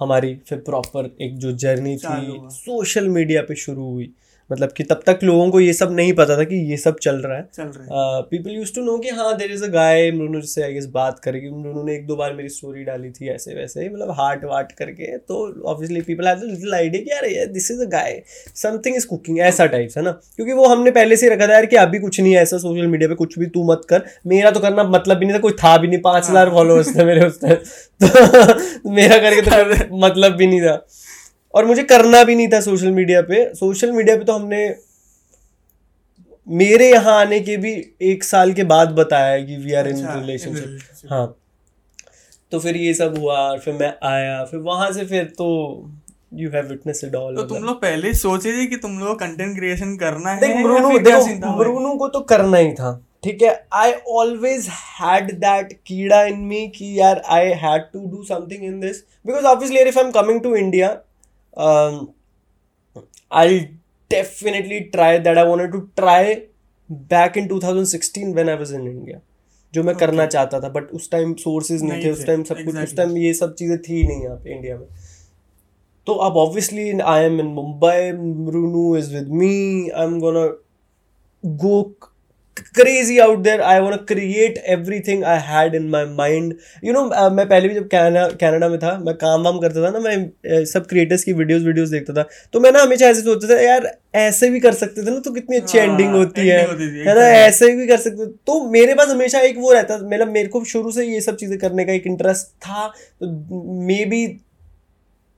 Speaker 2: हमारी फिर प्रॉपर एक जो जर्नी थी सोशल मीडिया पे शुरू हुई। मतलब कि तब तक लोगों को ये सब नहीं पता था कि ये सब चल रहा है।
Speaker 1: चल रहे
Speaker 2: पीपल यूज़ टू नो कि हाँ देर इज़ अ गाय मृनु जिससे आई गेस बात करेगी मृनु ने एक दो बार मेरी स्टोरी डाली थी ऐसे वैसे मतलब हार्ट वार्ट करके। तो obviously people have little idea कि यार this is a guy something is cooking ऐसा टाइप्स है ना? क्योंकि वो हमने पहले से रखा था यार कि अभी कुछ नहीं है ऐसा सोशल मीडिया पे कुछ भी तू मत कर। मेरा तो करना मतलब भी नहीं था कोई था भी नहीं पाँच हज़ार
Speaker 1: हाँ।
Speaker 2: फॉलोअर्स थे मेरे उस टाइम तो मेरा करके तो मतलब भी नहीं था। और मुझे करना भी नहीं था सोशल मीडिया पे। सोशल मीडिया पे तो हमने मेरे यहाँ आने के भी एक साल के बाद बताया कि वी आर इन रिलेशनशिप हाँ। तो फिर ये सब हुआ और फिर मैं आया फिर वहाँ से फिर तो you have witness it all
Speaker 1: तो तुम लोग पहले सोचे थे कि तुम लोग कंटेंट क्रिएशन करना है
Speaker 2: ब्रूनो देखो? ब्रूनो को तो करना ही था ठीक है? आई ऑलवेज हैड दैट कीड़ा इन मी कि यार I had to do something in this because obviously if I am coming to India I definitely try that I wanted to try back in 2016 when I was in India जो मैं okay. करना चाहता था but उस time sources नहीं
Speaker 1: नहीं
Speaker 2: थे. उस टाइम सब कुछ उस टाइम ये सब चीज़ें थी नहीं यहाँ पे इंडिया में. तो अब obviously I am in Mumbai Runu is with me I am gonna go crazy out there. I want to create everything i had in my mind. You know uh, मैं पहले भी जब कनाडा कनाडा में था मैं काम वाम करता था ना मैं uh, सब क्रिएटर्स की वीडियोस वीडियोस देखता था तो मैं ना हमेशा ऐसे सोचता था यार ऐसे भी कर सकते थे ना तो कितनी अच्छी एंडिंग होती है।
Speaker 1: ending होती
Speaker 2: है ना. ऐसे भी कर सकते तो मेरे पास हमेशा एक वो रहता मतलब मेरे को शुरू से ये सब चीज़ें करने का एक इंटरेस्ट था तो मे बी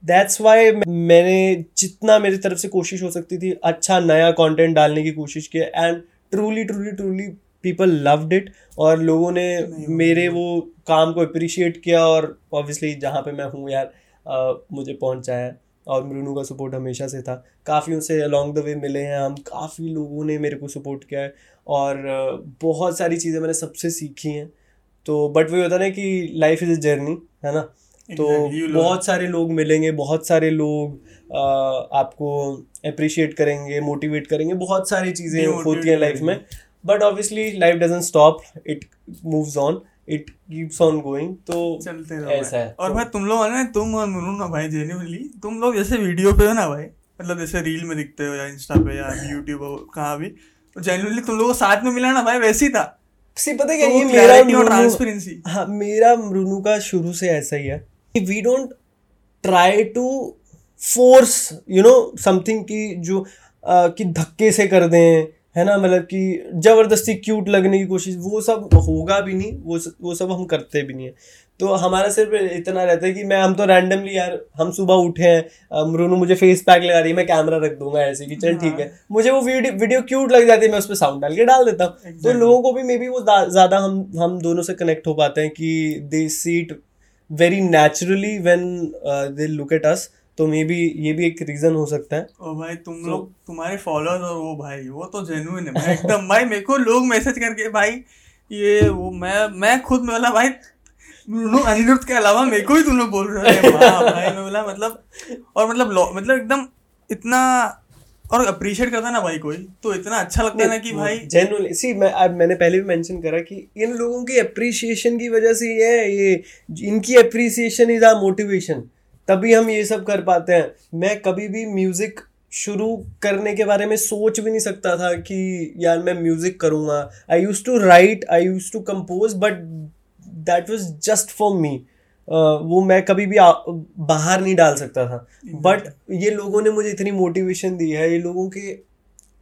Speaker 2: दैट्स वाई मैंने जितना मेरी तरफ़ से कोशिश हो सकती थी अच्छा नया कंटेंट डालने की कोशिश की and truly truly truly people loved it और लोगों ने मेरे वो काम को अप्रिशिएट किया और ऑब्वियसली जहाँ पे मैं हूँ यार अ, मुझे पहुँचाया और मृनु का सपोर्ट हमेशा से था। काफ़ी उनसे अलॉन्ग द वे मिले हैं हम काफ़ी लोगों ने मेरे को सपोर्ट किया है और बहुत सारी चीज़ें मैंने सबसे सीखी हैं। तो बट वही होता ना कि लाइफ इज़ अ जर्नी है ना? तो बहुत सारे लोग मिलेंगे बहुत सारे लोग अ, आपको अप्रिशिएट करेंगे मोटिवेट करेंगे बहुत सारी चीज़ें होती हैं लाइफ में। But obviously life doesn't stop it moves on it keeps on going तो
Speaker 1: चलते रहो
Speaker 2: ऐसा है।
Speaker 1: और
Speaker 2: तो-
Speaker 1: भाई तुम लोग ना तुम और मुनू ना भाई जेन्युइनली तुम लोग जैसे वीडियो पे हो ना भाई मतलब जैसे रील में दिखते हो या इंस्टा पे या यूट्यूब हो कहाँ भी तो जेन्युइनली तुम लोगों को साथ में मिला ना भाई वैसे ही था।
Speaker 2: सी पता क्या
Speaker 1: तो
Speaker 2: ये मेरा
Speaker 1: ट्रांसपेरेंसी
Speaker 2: हाँ मेरा मृनु का शुरू से ऐसा ही है we don't try to force you know something की जो अ, कि धक्के से कर दें है ना? मतलब कि ज़बरदस्ती क्यूट लगने की कोशिश वो सब होगा भी नहीं वो वो सब हम करते भी नहीं है। तो हमारा सिर्फ़ इतना रहता है कि मैं हम तो रैंडमली यार हम सुबह उठे हैं मृनु मुझे फेस पैक लगा रही है मैं कैमरा रख दूँगा ऐसे कि चल ठीक है। मुझे वो वीडियो वीडियो क्यूट लग जाती है मैं उस पर साउंड डाल के डाल देता हूँ। तो लोगों को भी मे बी वो ज़्यादा हम हम दोनों से कनेक्ट हो पाते हैं कि they sit very naturally when they look at us तो मे बी ये भी एक रीजन हो सकता है।
Speaker 1: ओ भाई तुम
Speaker 2: So-
Speaker 1: लोग तुम्हारे फॉलोअर्स और वो भाई वो तो जेन्युइन है। भाई एकदम भाई मेरे को लोग मैसेज करके भाई ये वो मैं मैं खुद में बोला भाई अनिरुद्ध के अलावा मेरे को ही तुम लोग बोल रहे हो। भाई मैं बोला मतलब और मतलब मतलब एकदम इतना और अप्रिशिएट करता है ना भाई कोई तो इतना अच्छा लगता है ना कि भाई
Speaker 2: जेनुअनली सी मैं अब मैंने पहले भी मेंशन करा कि इन लोगों की अप्रिसिएशन की वजह से ये है ये इनकी अप्रिसिएशन इज़ आर मोटिवेशन तभी हम ये सब कर पाते हैं। मैं कभी भी म्यूज़िक शुरू करने के बारे में सोच भी नहीं सकता था कि यार मैं म्यूज़िक करूँगा। I use to write I use to compose but that was just for me वो मैं कभी भी आ, बाहर नहीं डाल सकता था। बट ये लोगों ने मुझे इतनी मोटिवेशन दी है ये लोगों के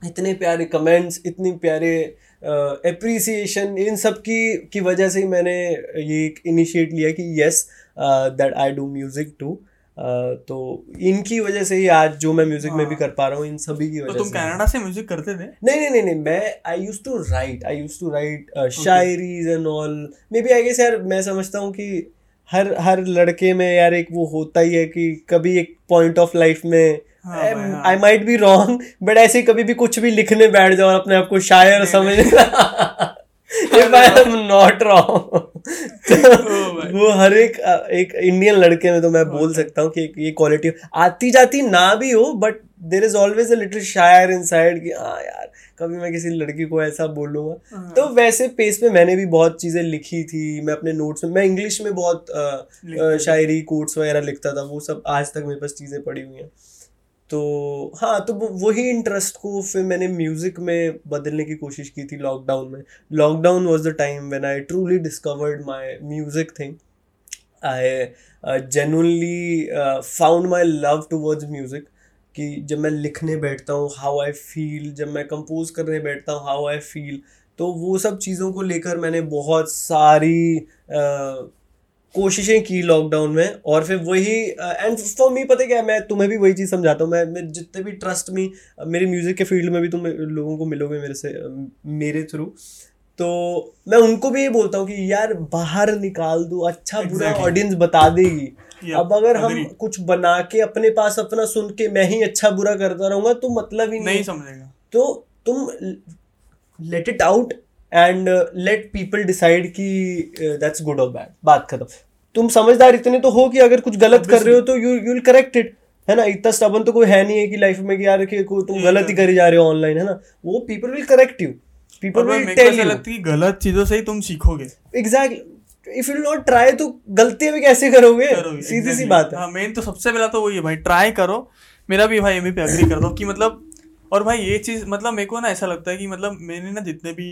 Speaker 2: इतने प्यारे कमेंट्स इतने प्यारे अप्रिसिएशन इन सब की की वजह से ही मैंने ये इनिशिएट लिया कि yes that I do music too तो इनकी वजह से ही आज जो मैं म्यूज़िक में भी कर पा रहा हूँ इन सभी की
Speaker 1: तो
Speaker 2: वजह
Speaker 1: तुम
Speaker 2: से।
Speaker 1: कनाडा से म्यूज़िक करते थे?
Speaker 2: नहीं नहीं नहीं नहीं मैं I use to write I use to write shayaris and all maybe I guess यार मैं समझता हूँ कि हर हर लड़के में यार एक वो होता ही है कि कभी एक पॉइंट ऑफ़ लाइफ में
Speaker 1: हाँ हाँ।
Speaker 2: I might be wrong but ऐसे कभी भी कुछ भी लिखने बैठ जाओ और अपने आप को शायर समझ if I am not wrong. वो हर एक एक इंडियन लड़के में तो मैं बोल सकता हूँ कि ये क्वालिटी आती जाती ना भी हो but there is always a little शायर इन साइड कि हाँ यार कभी मैं किसी लड़की को ऐसा बोलूँगा
Speaker 1: हाँ।
Speaker 2: तो वैसे पेस पे मैंने भी बहुत चीज़ें लिखी थी मैं अपने नोट्स में मैं इंग्लिश में बहुत शायरी कोट्स वगैरह लिखता था वो सब आज तक मेरे पास चीज़ें पड़ी हुई हैं तो हाँ तो वही इंटरेस्ट को फिर मैंने म्यूज़िक में बदलने की कोशिश की थी लॉकडाउन में। Lockdown was the time when I truly discovered my music thing I genuinely found my love towards music कि जब मैं लिखने बैठता हूँ हाउ आई फील जब मैं कंपोज करने बैठता हूँ हाउ आई फील तो वो सब चीज़ों को लेकर मैंने बहुत सारी uh, कोशिशें की लॉकडाउन में और फिर वही एंड फॉर मी पता क्या है, मैं तुम्हें भी वही चीज़ समझाता हूँ। मैं, मैं जितने भी ट्रस्ट मी मेरे म्यूज़िक के फ़ील्ड में भी तुम लोगों को मिलोगे मेरे से मेरे थ्रू तो मैं उनको भी ये बोलता हूँ कि यार बाहर निकाल दो अच्छा
Speaker 1: exactly.
Speaker 2: बुरा ऑडियंस बता देगी।
Speaker 1: Yep,
Speaker 2: अब अगर हम कुछ बना के अपने पास अपना सुन के मैं ही अच्छा बुरा करता रहूँगा तो मतलब ही नहीं
Speaker 1: नहीं। समझेगा।
Speaker 2: तो तुम let it out and let people decide कि दैट्स गुड और बैड बात खत्म. तुम समझदार इतने तो हो कि अगर कुछ गलत कर रहे हो तो you you will correct it है ना? इतना स्टबन तो कोई है नहीं है कि लाइफ में कि यार कि तुम गलत ही करी जा रहे हो ऑनलाइन है ना? वो people will correct you people will tell you
Speaker 1: लगता है गलत चीज़ों से ही तुम सीखोगे।
Speaker 2: Exactly if you not try तो गलतियाँ भी कैसे करोगे? सीधी सी बात है।
Speaker 1: हाँ मेन तो सबसे पहला तो वही है भाई ट्राई करो। मेरा भी भाई एमी पे अग्री करता हूँ कि मतलब और भाई ये चीज़ मतलब मेरे को ना ऐसा लगता है कि मतलब मैंने ना जितने भी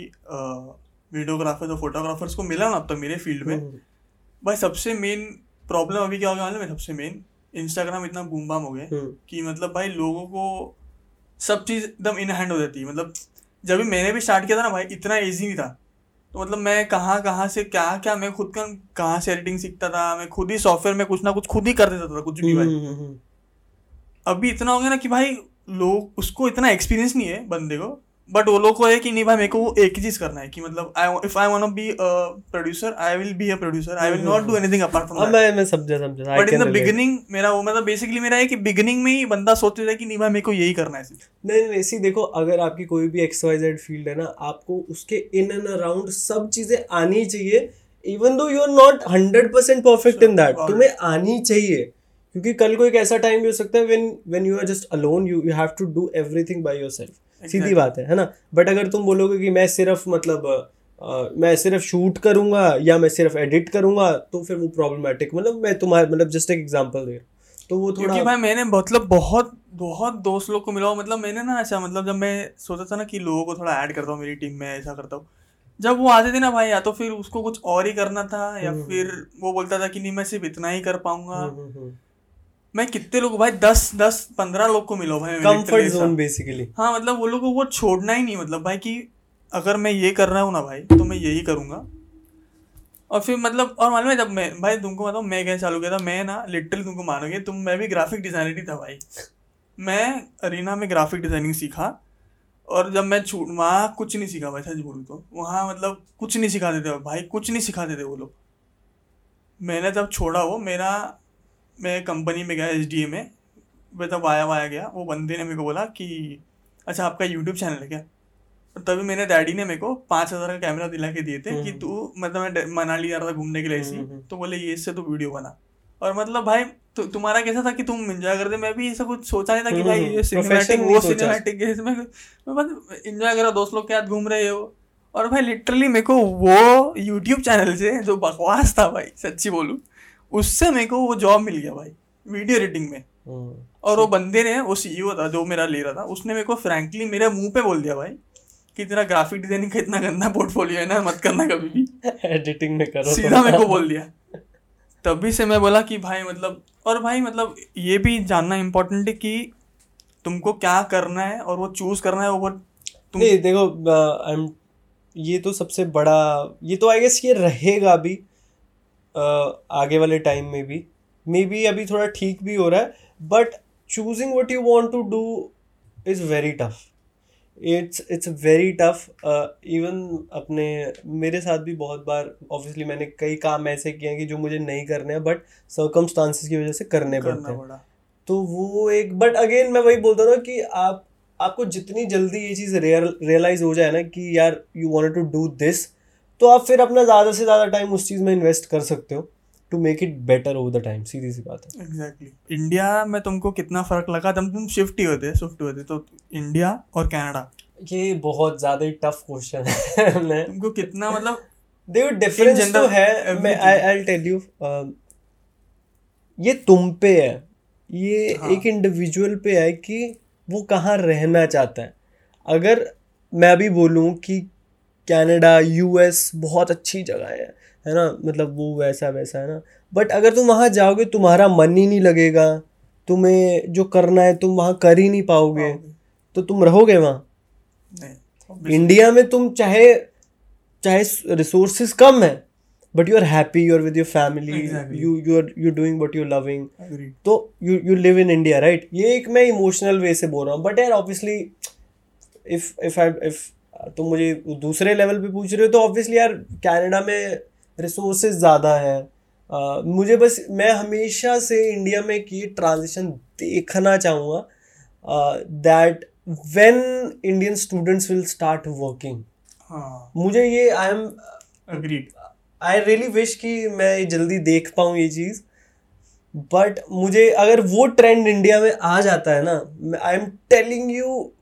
Speaker 1: वीडियोग्राफर्स और फोटोग्राफर्स को मिला ना अब तक मेरे फ़ील्ड में
Speaker 2: हम्म,
Speaker 1: भाई सबसे मेन प्रॉब्लम अभी क्या हो गया है सबसे मेन इंस्टाग्राम इतना बूम बाम हो गया कि मतलब भाई लोगों को सब चीज़ एकदम इन हैंड हो जाती है। मतलब जब भी मैंने भी स्टार्ट किया था ना भाई इतना ईजी नहीं था। तो मतलब मैं कहाँ कहाँ से क्या क्या मैं खुद का कहाँ से एडिटिंग सीखता था मैं खुद ही सॉफ्टवेयर में कुछ ना कुछ खुद ही कर देता था कुछ भी भाई।
Speaker 2: हम्म, हम्म।
Speaker 1: अभी इतना हो गया ना कि भाई लोग उसको इतना एक्सपीरियंस नहीं है बंदे को बट वो लोग को है कि नहीं भाई मेरे को वो एक ही चीज़ करना है कि मतलब I if I want to be a producer I will be a producer I will not do anything apart from
Speaker 2: मैं मैं समझा समझा।
Speaker 1: But in the. बिगिनिंग मेरा वो मतलब बेसिकली मेरा है कि बिगिनिंग में ही बंदा सोच लेता है कि नहीं भाई मेरे को यही करना है
Speaker 2: नहीं नहीं ऐसी देखो अगर आपकी कोई भी एक्स वाई जेड फ़ील्ड है ना आपको उसके इन एंड अराउंड सब चीज़ें आनी चाहिए even though you are not hundred percent perfect in that तुम्हें आनी चाहिए। क्योंकि कल को एक ऐसा टाइम भी हो सकता है when when you are just alone you you have to do everything by yourself सीधी बात है है ना? बट अगर तुम बोलोगे कि मैं सिर्फ़ मतलब अ, मैं सिर्फ़ शूट करूँगा या मैं सिर्फ़ एडिट करूँगा तो फिर वो प्रॉब्लमेटिक मतलब मैं तुम्हारे मतलब जस्ट एक एग्जांपल दे रहा हूँ। तो वो
Speaker 1: क्योंकि
Speaker 2: थोड़ा
Speaker 1: भाई मैंने मतलब बहुत बहुत दोस्त लोग को मिला मतलब मैंने ना ऐसा मतलब जब मैं सोचा था ना कि लोगों को थोड़ा ऐड करता हूँ मेरी टीम में ऐसा करता हूँ जब वो आते थे ना भाई या तो फिर उसको कुछ और ही करना था या
Speaker 2: हम्म।
Speaker 1: फिर वो बोलता था कि नहीं मैं सिर्फ़ इतना ही कर पाऊँगा।
Speaker 2: हम्म, हम्म।
Speaker 1: मैं कितने लोग भाई दस दस पंद्रह लोग को मिला भाई मैं
Speaker 2: कंफर्ट जोन बेसिकली
Speaker 1: हाँ मतलब वो लोग को वो छोड़ना ही नहीं मतलब भाई कि अगर मैं ये कर रहा हूँ ना भाई तो मैं यही करूँगा। और फिर मतलब और मालूम है जब मैं भाई तुमको बताऊँ मैं क्या चालू किया था? मैं ना लिटरली तुमको मानोगे तुम मैं भी ग्राफिक डिज़ाइनर ही था भाई। मैं अरीना में ग्राफिक डिज़ाइनिंग सीखा और जब मैं छूट वहाँ कुछ नहीं सीखा भाई सच बोलूँ तो। वहाँ मतलब कुछ नहीं सिखाते थे भाई कुछ नहीं सिखाते थे वो लोग। मैंने जब छोड़ा वो मेरा मैं कंपनी में गया एच में मैं तब आया वाया गया। वो बंदे ने मेरे को बोला कि अच्छा आपका यूट्यूब चैनल है क्या? तभी मेरे डैडी ने मेरे को पाँच हज़ार का कैमरा दिला के दिए थे कि
Speaker 2: हम्म।
Speaker 1: तू मतलब मैं मनाली जा रहा था घूमने के लिए ऐसी।
Speaker 2: हम्म, हम्म।
Speaker 1: तो बोले ये इससे तू वीडियो बना। और मतलब भाई तो तुम्हारा कैसा था कि तुम एंजॉय करते? मैं भी ऐसा कुछ सोचा नहीं था कि भाई ये सिनेमैटिक वो सिनेमैटिक है इसमें। मैं बस एंजॉय करा दोस्त लोग के साथ घूम रहे हो। और भाई लिटरली मेरे को वो यूट्यूब चैनल से जो बकवास था भाई सच्ची बोलूँ उससे मेरे को वो जॉब मिल गया भाई वीडियो एडिटिंग में।
Speaker 2: हम्म।
Speaker 1: और वो बंदे ने वो सीईओ था जो मेरा ले रहा था उसने मेरे को फ्रैंकली मेरे मुँह पे बोल दिया भाई कि तेरा ग्राफिक डिज़ाइनिंग का इतना गंदा पोर्टफोलियो है ना मत करना कभी भी।
Speaker 2: एडिटिंग में करो
Speaker 1: सीधा मेरे को बोल दिया। तभी से मैं बोला कि भाई मतलब और भाई मतलब ये भी जानना इम्पोर्टेंट है कि तुमको क्या करना है और वो चूज़ करना है वो तुम
Speaker 2: नहीं देखो आई एम ये तो सबसे बड़ा ये तो आई गेस ये रहेगा अभी अ, आगे वाले टाइम में भी। मे बी अभी थोड़ा ठीक भी हो रहा है but choosing what you want to do is very tough it's it's very tough even अपने मेरे साथ भी बहुत बार ऑब्वियसली मैंने कई काम ऐसे किए हैं कि जो मुझे नहीं करने हैं बट सर्कमस्टांसिस की वजह से करने पड़ते हैं। तो वो एक बट अगेन मैं वही बोलता हूँ कि आप आपको जितनी जल्दी ये चीज़ रियलाइज़ हो जाए ना कि यार you want to do this तो आप फिर अपना ज़्यादा से ज़्यादा टाइम उस चीज़ में इन्वेस्ट कर सकते हो to make it better over the time सीधी सी बात है।
Speaker 1: एग्जैक्टली इंडिया में तुमको कितना फ़र्क लगा? जब तुम शिफ्ट ही होते शिफ्ट थे तो इंडिया और कनाडा
Speaker 2: ये बहुत ज़्यादा ही टफ क्वेश्चन है
Speaker 1: तुमको कितना मतलब
Speaker 2: देखो डिफरेंस तो है। मैं आई आई टेल यू ये तुम पे है। ये
Speaker 1: हाँ.
Speaker 2: एक इंडिविजुअल पे है कि वो कहाँ रहना चाहता है। अगर मैं अभी बोलूँ कि कनाडा यूएस बहुत अच्छी जगह है है ना? मतलब वो वैसा वैसा है ना? बट अगर तुम वहाँ जाओगे तुम्हारा मन ही नहीं लगेगा। तुम्हें जो करना है तुम वहाँ कर ही नहीं पाओगे। तो तुम रहोगे वहाँ? इंडिया में तुम चाहे चाहे रिसोर्सेज कम है but you are happy you are with your family you you are you doing what you loving तो you you live in India right ये एक मैं इमोशनल वे से बोल रहा हूँ बट यार obviously if if I if तुम मुझे दूसरे लेवल पे पूछ रहे हो तो ऑब्वियसली यार कनाडा में रिसोर्सेज ज़्यादा है। Uh, मुझे बस मैं हमेशा से इंडिया में की ट्रांजिशन देखना चाहूँगा that when Indian students will start working मुझे ये I am
Speaker 1: agreed
Speaker 2: I really wish कि मैं ये जल्दी देख पाऊँ ये चीज़ बट मुझे अगर वो ट्रेंड इंडिया में आ जाता है ना आई एम टेलिंग यू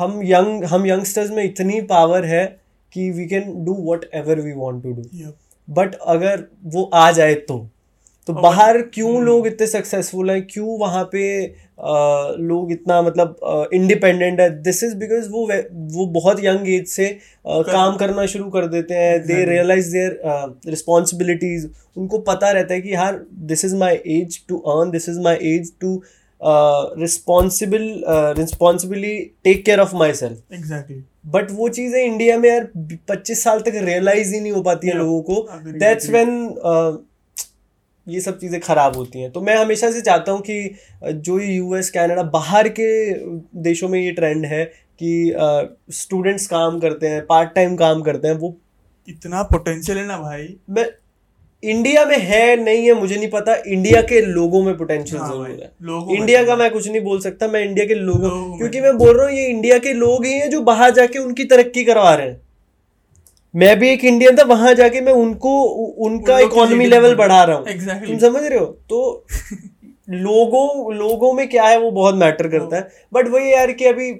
Speaker 2: हम यंग हम यंगस्टर्स में इतनी पावर है कि we can do whatever we want to do but अगर वो आ जाए तो तो
Speaker 1: और-
Speaker 2: बाहर क्यों
Speaker 1: हम्म।
Speaker 2: लोग इतने सक्सेसफुल हैं? क्यों वहाँ पे अ, लोग इतना मतलब इंडिपेंडेंट है? दिस इज़ बिकॉज़ वो वे- बहुत यंग एज से अ,
Speaker 1: कर-
Speaker 2: काम करना शुरू कर देते हैं। दे रियलाइज़ देयर रिस्पॉन्सिबिलिटीज उनको पता रहता है कि यार this is my age to earn this is my age to responsible responsibly take care of myself
Speaker 1: exactly
Speaker 2: but वो चीज़ें इंडिया में यार पच्चीस साल तक रियलाइज़ ही नहीं हो पाती है लोगों को। दैट्स वेन ये सब चीज़ें खराब होती हैं। तो मैं हमेशा से चाहता हूँ कि जो ये यूएस कनाडा बाहर के देशों में ये ट्रेंड है कि स्टूडेंट्स काम करते हैं पार्ट टाइम काम करते हैं वो
Speaker 1: इतना पोटेंशियल है ना भाई।
Speaker 2: मैं इंडिया में है नहीं है मुझे नहीं पता। इंडिया के लोगों में पोटेंशियल
Speaker 1: हाँ
Speaker 2: ज़रूर है। इंडिया का मैं कुछ नहीं बोल सकता मैं इंडिया के लोगों
Speaker 1: लोगों
Speaker 2: क्योंकि मैं बोल रहा हूँ ये इंडिया के लोग ही हैं जो बाहर जाके उनकी तरक्की करवा रहे हैं। मैं भी एक इंडियन था वहाँ जाके मैं उनको उनका इकोनॉमी लेवल बढ़ा रहा हूँ।
Speaker 1: Exactly.
Speaker 2: तुम समझ रहे हो? तो लोगों लोगों में क्या है वो बहुत मैटर करता है। बट वही यार कि अभी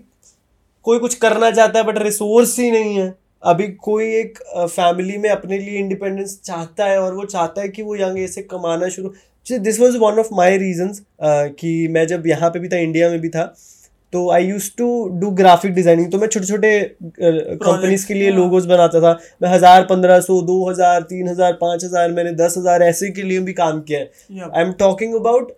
Speaker 2: कोई कुछ करना चाहता है बट रिसोर्स ही नहीं है। अभी कोई एक फैमिली में अपने लिए इंडिपेंडेंस चाहता है और वो चाहता है कि वो यंग एज से कमाना शुरू this was one of my reasons कि मैं जब यहाँ पे भी था इंडिया में भी था तो I use to do graphic designing तो मैं छोटे छोटे कंपनीज़ के लिए। लोगोज बनाता था। मैं हज़ार पंद्रह सौ दो हज़ार तीन हज़ार पाँच हज़ार मैंने दस हज़ार ऐसे के लिए भी काम किया है। आई एम टॉकिंग अबाउट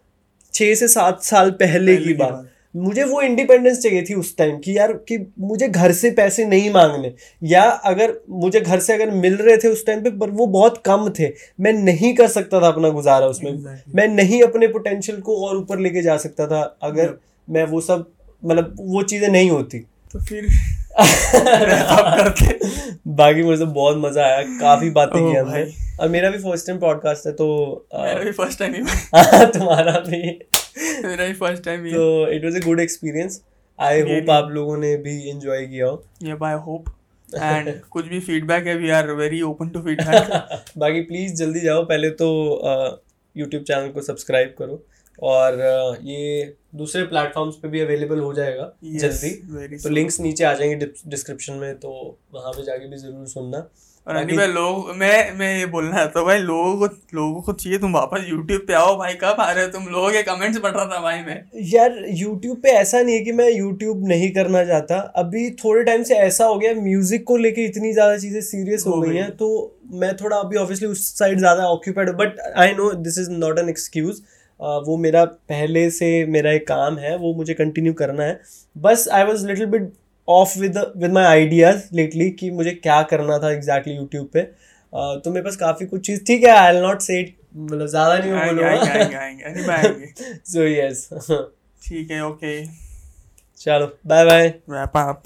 Speaker 2: छः से सात साल पहले की बात। मुझे वो इंडिपेंडेंस चाहिए थी उस टाइम कि यार कि मुझे घर से पैसे नहीं मांगने। या अगर मुझे घर से अगर मिल रहे थे उस टाइम पे पर वो बहुत कम थे। मैं नहीं कर सकता था अपना गुजारा उसमें।
Speaker 1: Exactly.
Speaker 2: मैं नहीं अपने पोटेंशियल को और ऊपर लेके जा सकता था अगर
Speaker 1: Yep.
Speaker 2: मैं वो सब मतलब वो चीज़ें नहीं होती।
Speaker 1: तो फिर
Speaker 2: बाकी मुझे बहुत मज़ा आया। काफ़ी बातें की हमने। और मेरा भी फ़र्स्ट टाइम पॉडकास्ट है तो
Speaker 1: मेरा भी फ़र्स्ट टाइम ही।
Speaker 2: तुम्हारा भी।
Speaker 1: मेरा भी फ़र्स्ट टाइम ही
Speaker 2: तो it was a good experience I hope आप लोगों ने भी एंजॉय किया हो.
Speaker 1: ये बाय होप एंड कुछ भी फीडबैक है we are very open to feedback
Speaker 2: बाकी प्लीज़ जल्दी जाओ. पहले तो यूट्यूब चैनल को सब्सक्राइब करो. और अ, ये दूसरे प्लेटफॉर्म्स पे भी अवेलेबल हो जाएगा yes,
Speaker 1: जल्दी.
Speaker 2: तो लिंक्स नीचे आ जाएँगे डिस्क्रिप्शन में तो वहाँ पे जाके भी ज़रूर सुनना.
Speaker 1: और अभी भाई लोग मैं मैं ये बोलना चाहता हूँ भाई लोगों को लोगों को चाहिए तुम वापस यूट्यूब पे आओ भाई कब आ रहे हो तुम? लोगों के कमेंट्स पढ़ रहा था भाई मैं।
Speaker 2: यार YouTube पे ऐसा नहीं है कि मैं YouTube नहीं करना चाहता। अभी थोड़े टाइम से ऐसा हो गया म्यूज़िक को लेके इतनी ज़्यादा चीज़ें सीरियस हो गई
Speaker 1: गई।
Speaker 2: हैं तो मैं थोड़ा अभी ऑब्वियसली उस साइड ज़्यादा occupied but I know this is not an excuse वो मेरा पहले से मेरा एक काम है वो मुझे कंटिन्यू करना है। बस I was little bit off with with my ideas lately कि मुझे क्या करना था एग्जैक्टली यूट्यूब पे। uh, तो मेरे पास काफ़ी कुछ चीज़ ठीक है आई एल नॉट से मतलब ज़्यादा नहीं
Speaker 1: आएँगे
Speaker 2: बोलूँगा। सो यस
Speaker 1: ठीक है ओके
Speaker 2: चलो बाय बाय
Speaker 1: रैप अप